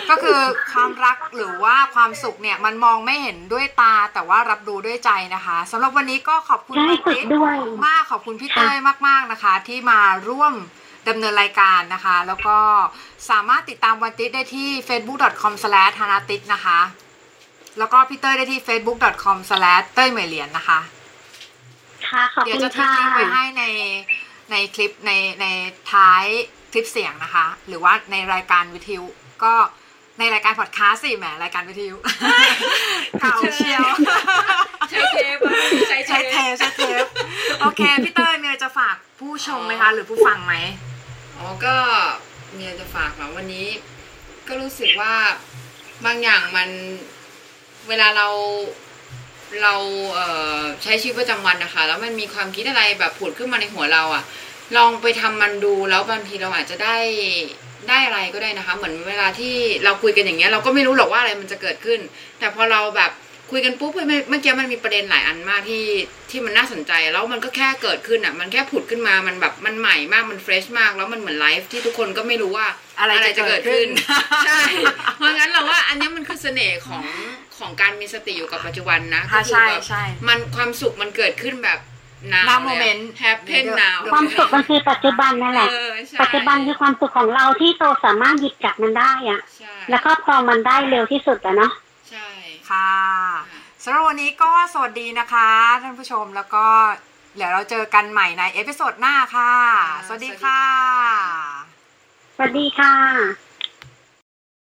ก็คือความรักหรือว่าความสุขเนี่ยมันมองไม่เห็นด้วยตาแต่ว่ารับรู้ด้วยใจนะคะสำหรับวันนี้ก็ขอบคุณใช่วันฝึกติดด้วยมากขอบคุณพี่เต้ยมาก ๆนะคะ ที่มาร่วมดำเนินรายการนะคะ แล้วก็สามารถติดตามวันติดได้ที่ facebook.com s l a s h ธนาติดนะคะ แล้วก็พี่เต้ยได้ที่ facebook.com s l a s h เต้ยเหมยเหรียญนะคะค่ะขอบเดี๋ยวคุณจะทิ้งค่ะลิงก์ไว้ให้ในในคลิปในในท้ายค ลิปเสียงนะคะ หรือว่าในรายการวิทยุก็ในรายการพอดแคสต์สิแหมรายการวิทยุเก่าเชียวใช้เทปอะใช้เทใช้เทปปใช้เทปโอเคพี่เต้ยมีอะไรจะฝากผู้ชมไหมคะ หรือผู้ฟังไหมอ๋อก็มีอะไรจะฝากเหรอวันนี้ ก็รู้สึกว่าบางอย่างมันเวลาเราเราเอ่อใช้ชีวิตประจำวันนะคะ แล้วมันมีความคิดอะไรแบบผุดขึ้นมาในหัวเราอะ ลองไปทำมันดูแล้วบางทีเราอาจจะได้ได้อะไรก็ได้นะคะ เหมือนเวลาที่เราคุยกันอย่างเงี้ยเราก็ไม่รู้หรอกว่าอะไรมันจะเกิดขึ้น แต่พอเราแบบคุยกันปุ๊บเฮ้ยเมื่อเมื่อกี้มันมีประเด็นหลายอันมากที่ที่มันน่าสนใจแล้วมันก็แค่เกิดขึ้นอะ มันแค่ผุดขึ้นมามันแบบมันใหม่มากมัน fresh มากแล้วมันเหมือนไลฟ์ที่ทุกคนก็ไม่รู้ว่าอะไรจะเกิดขึ้นใช่เพราะงั้นเราว่าอันนี้มันคือเสน่ห์ของของการมีสติอยู่กับปัจจุบันนะค่ะก็คือใช่แบบใช่มันความสุขมันเกิดขึ้นแบบ นาว Now moment แฮปเพนนาวความสุขมันคือปัจจุบันนั่นแหละเออใช่ปัจจุบันคือความสุขของเราที่โตสามารถหยิบจับมันได้อะใช่แล้วก็พอมันได้เร็วที่สุดอะเนาะ ใช่ ค่ะสำหรับวันนี้ก็สวัสดีนะคะ ท่านผู้ชมแล้วก็เดี๋ยวเราเจอกันใหม่ในเอพิโซดหน้าค่ะ สวัสดีค่ะ สวัสดีค่ะ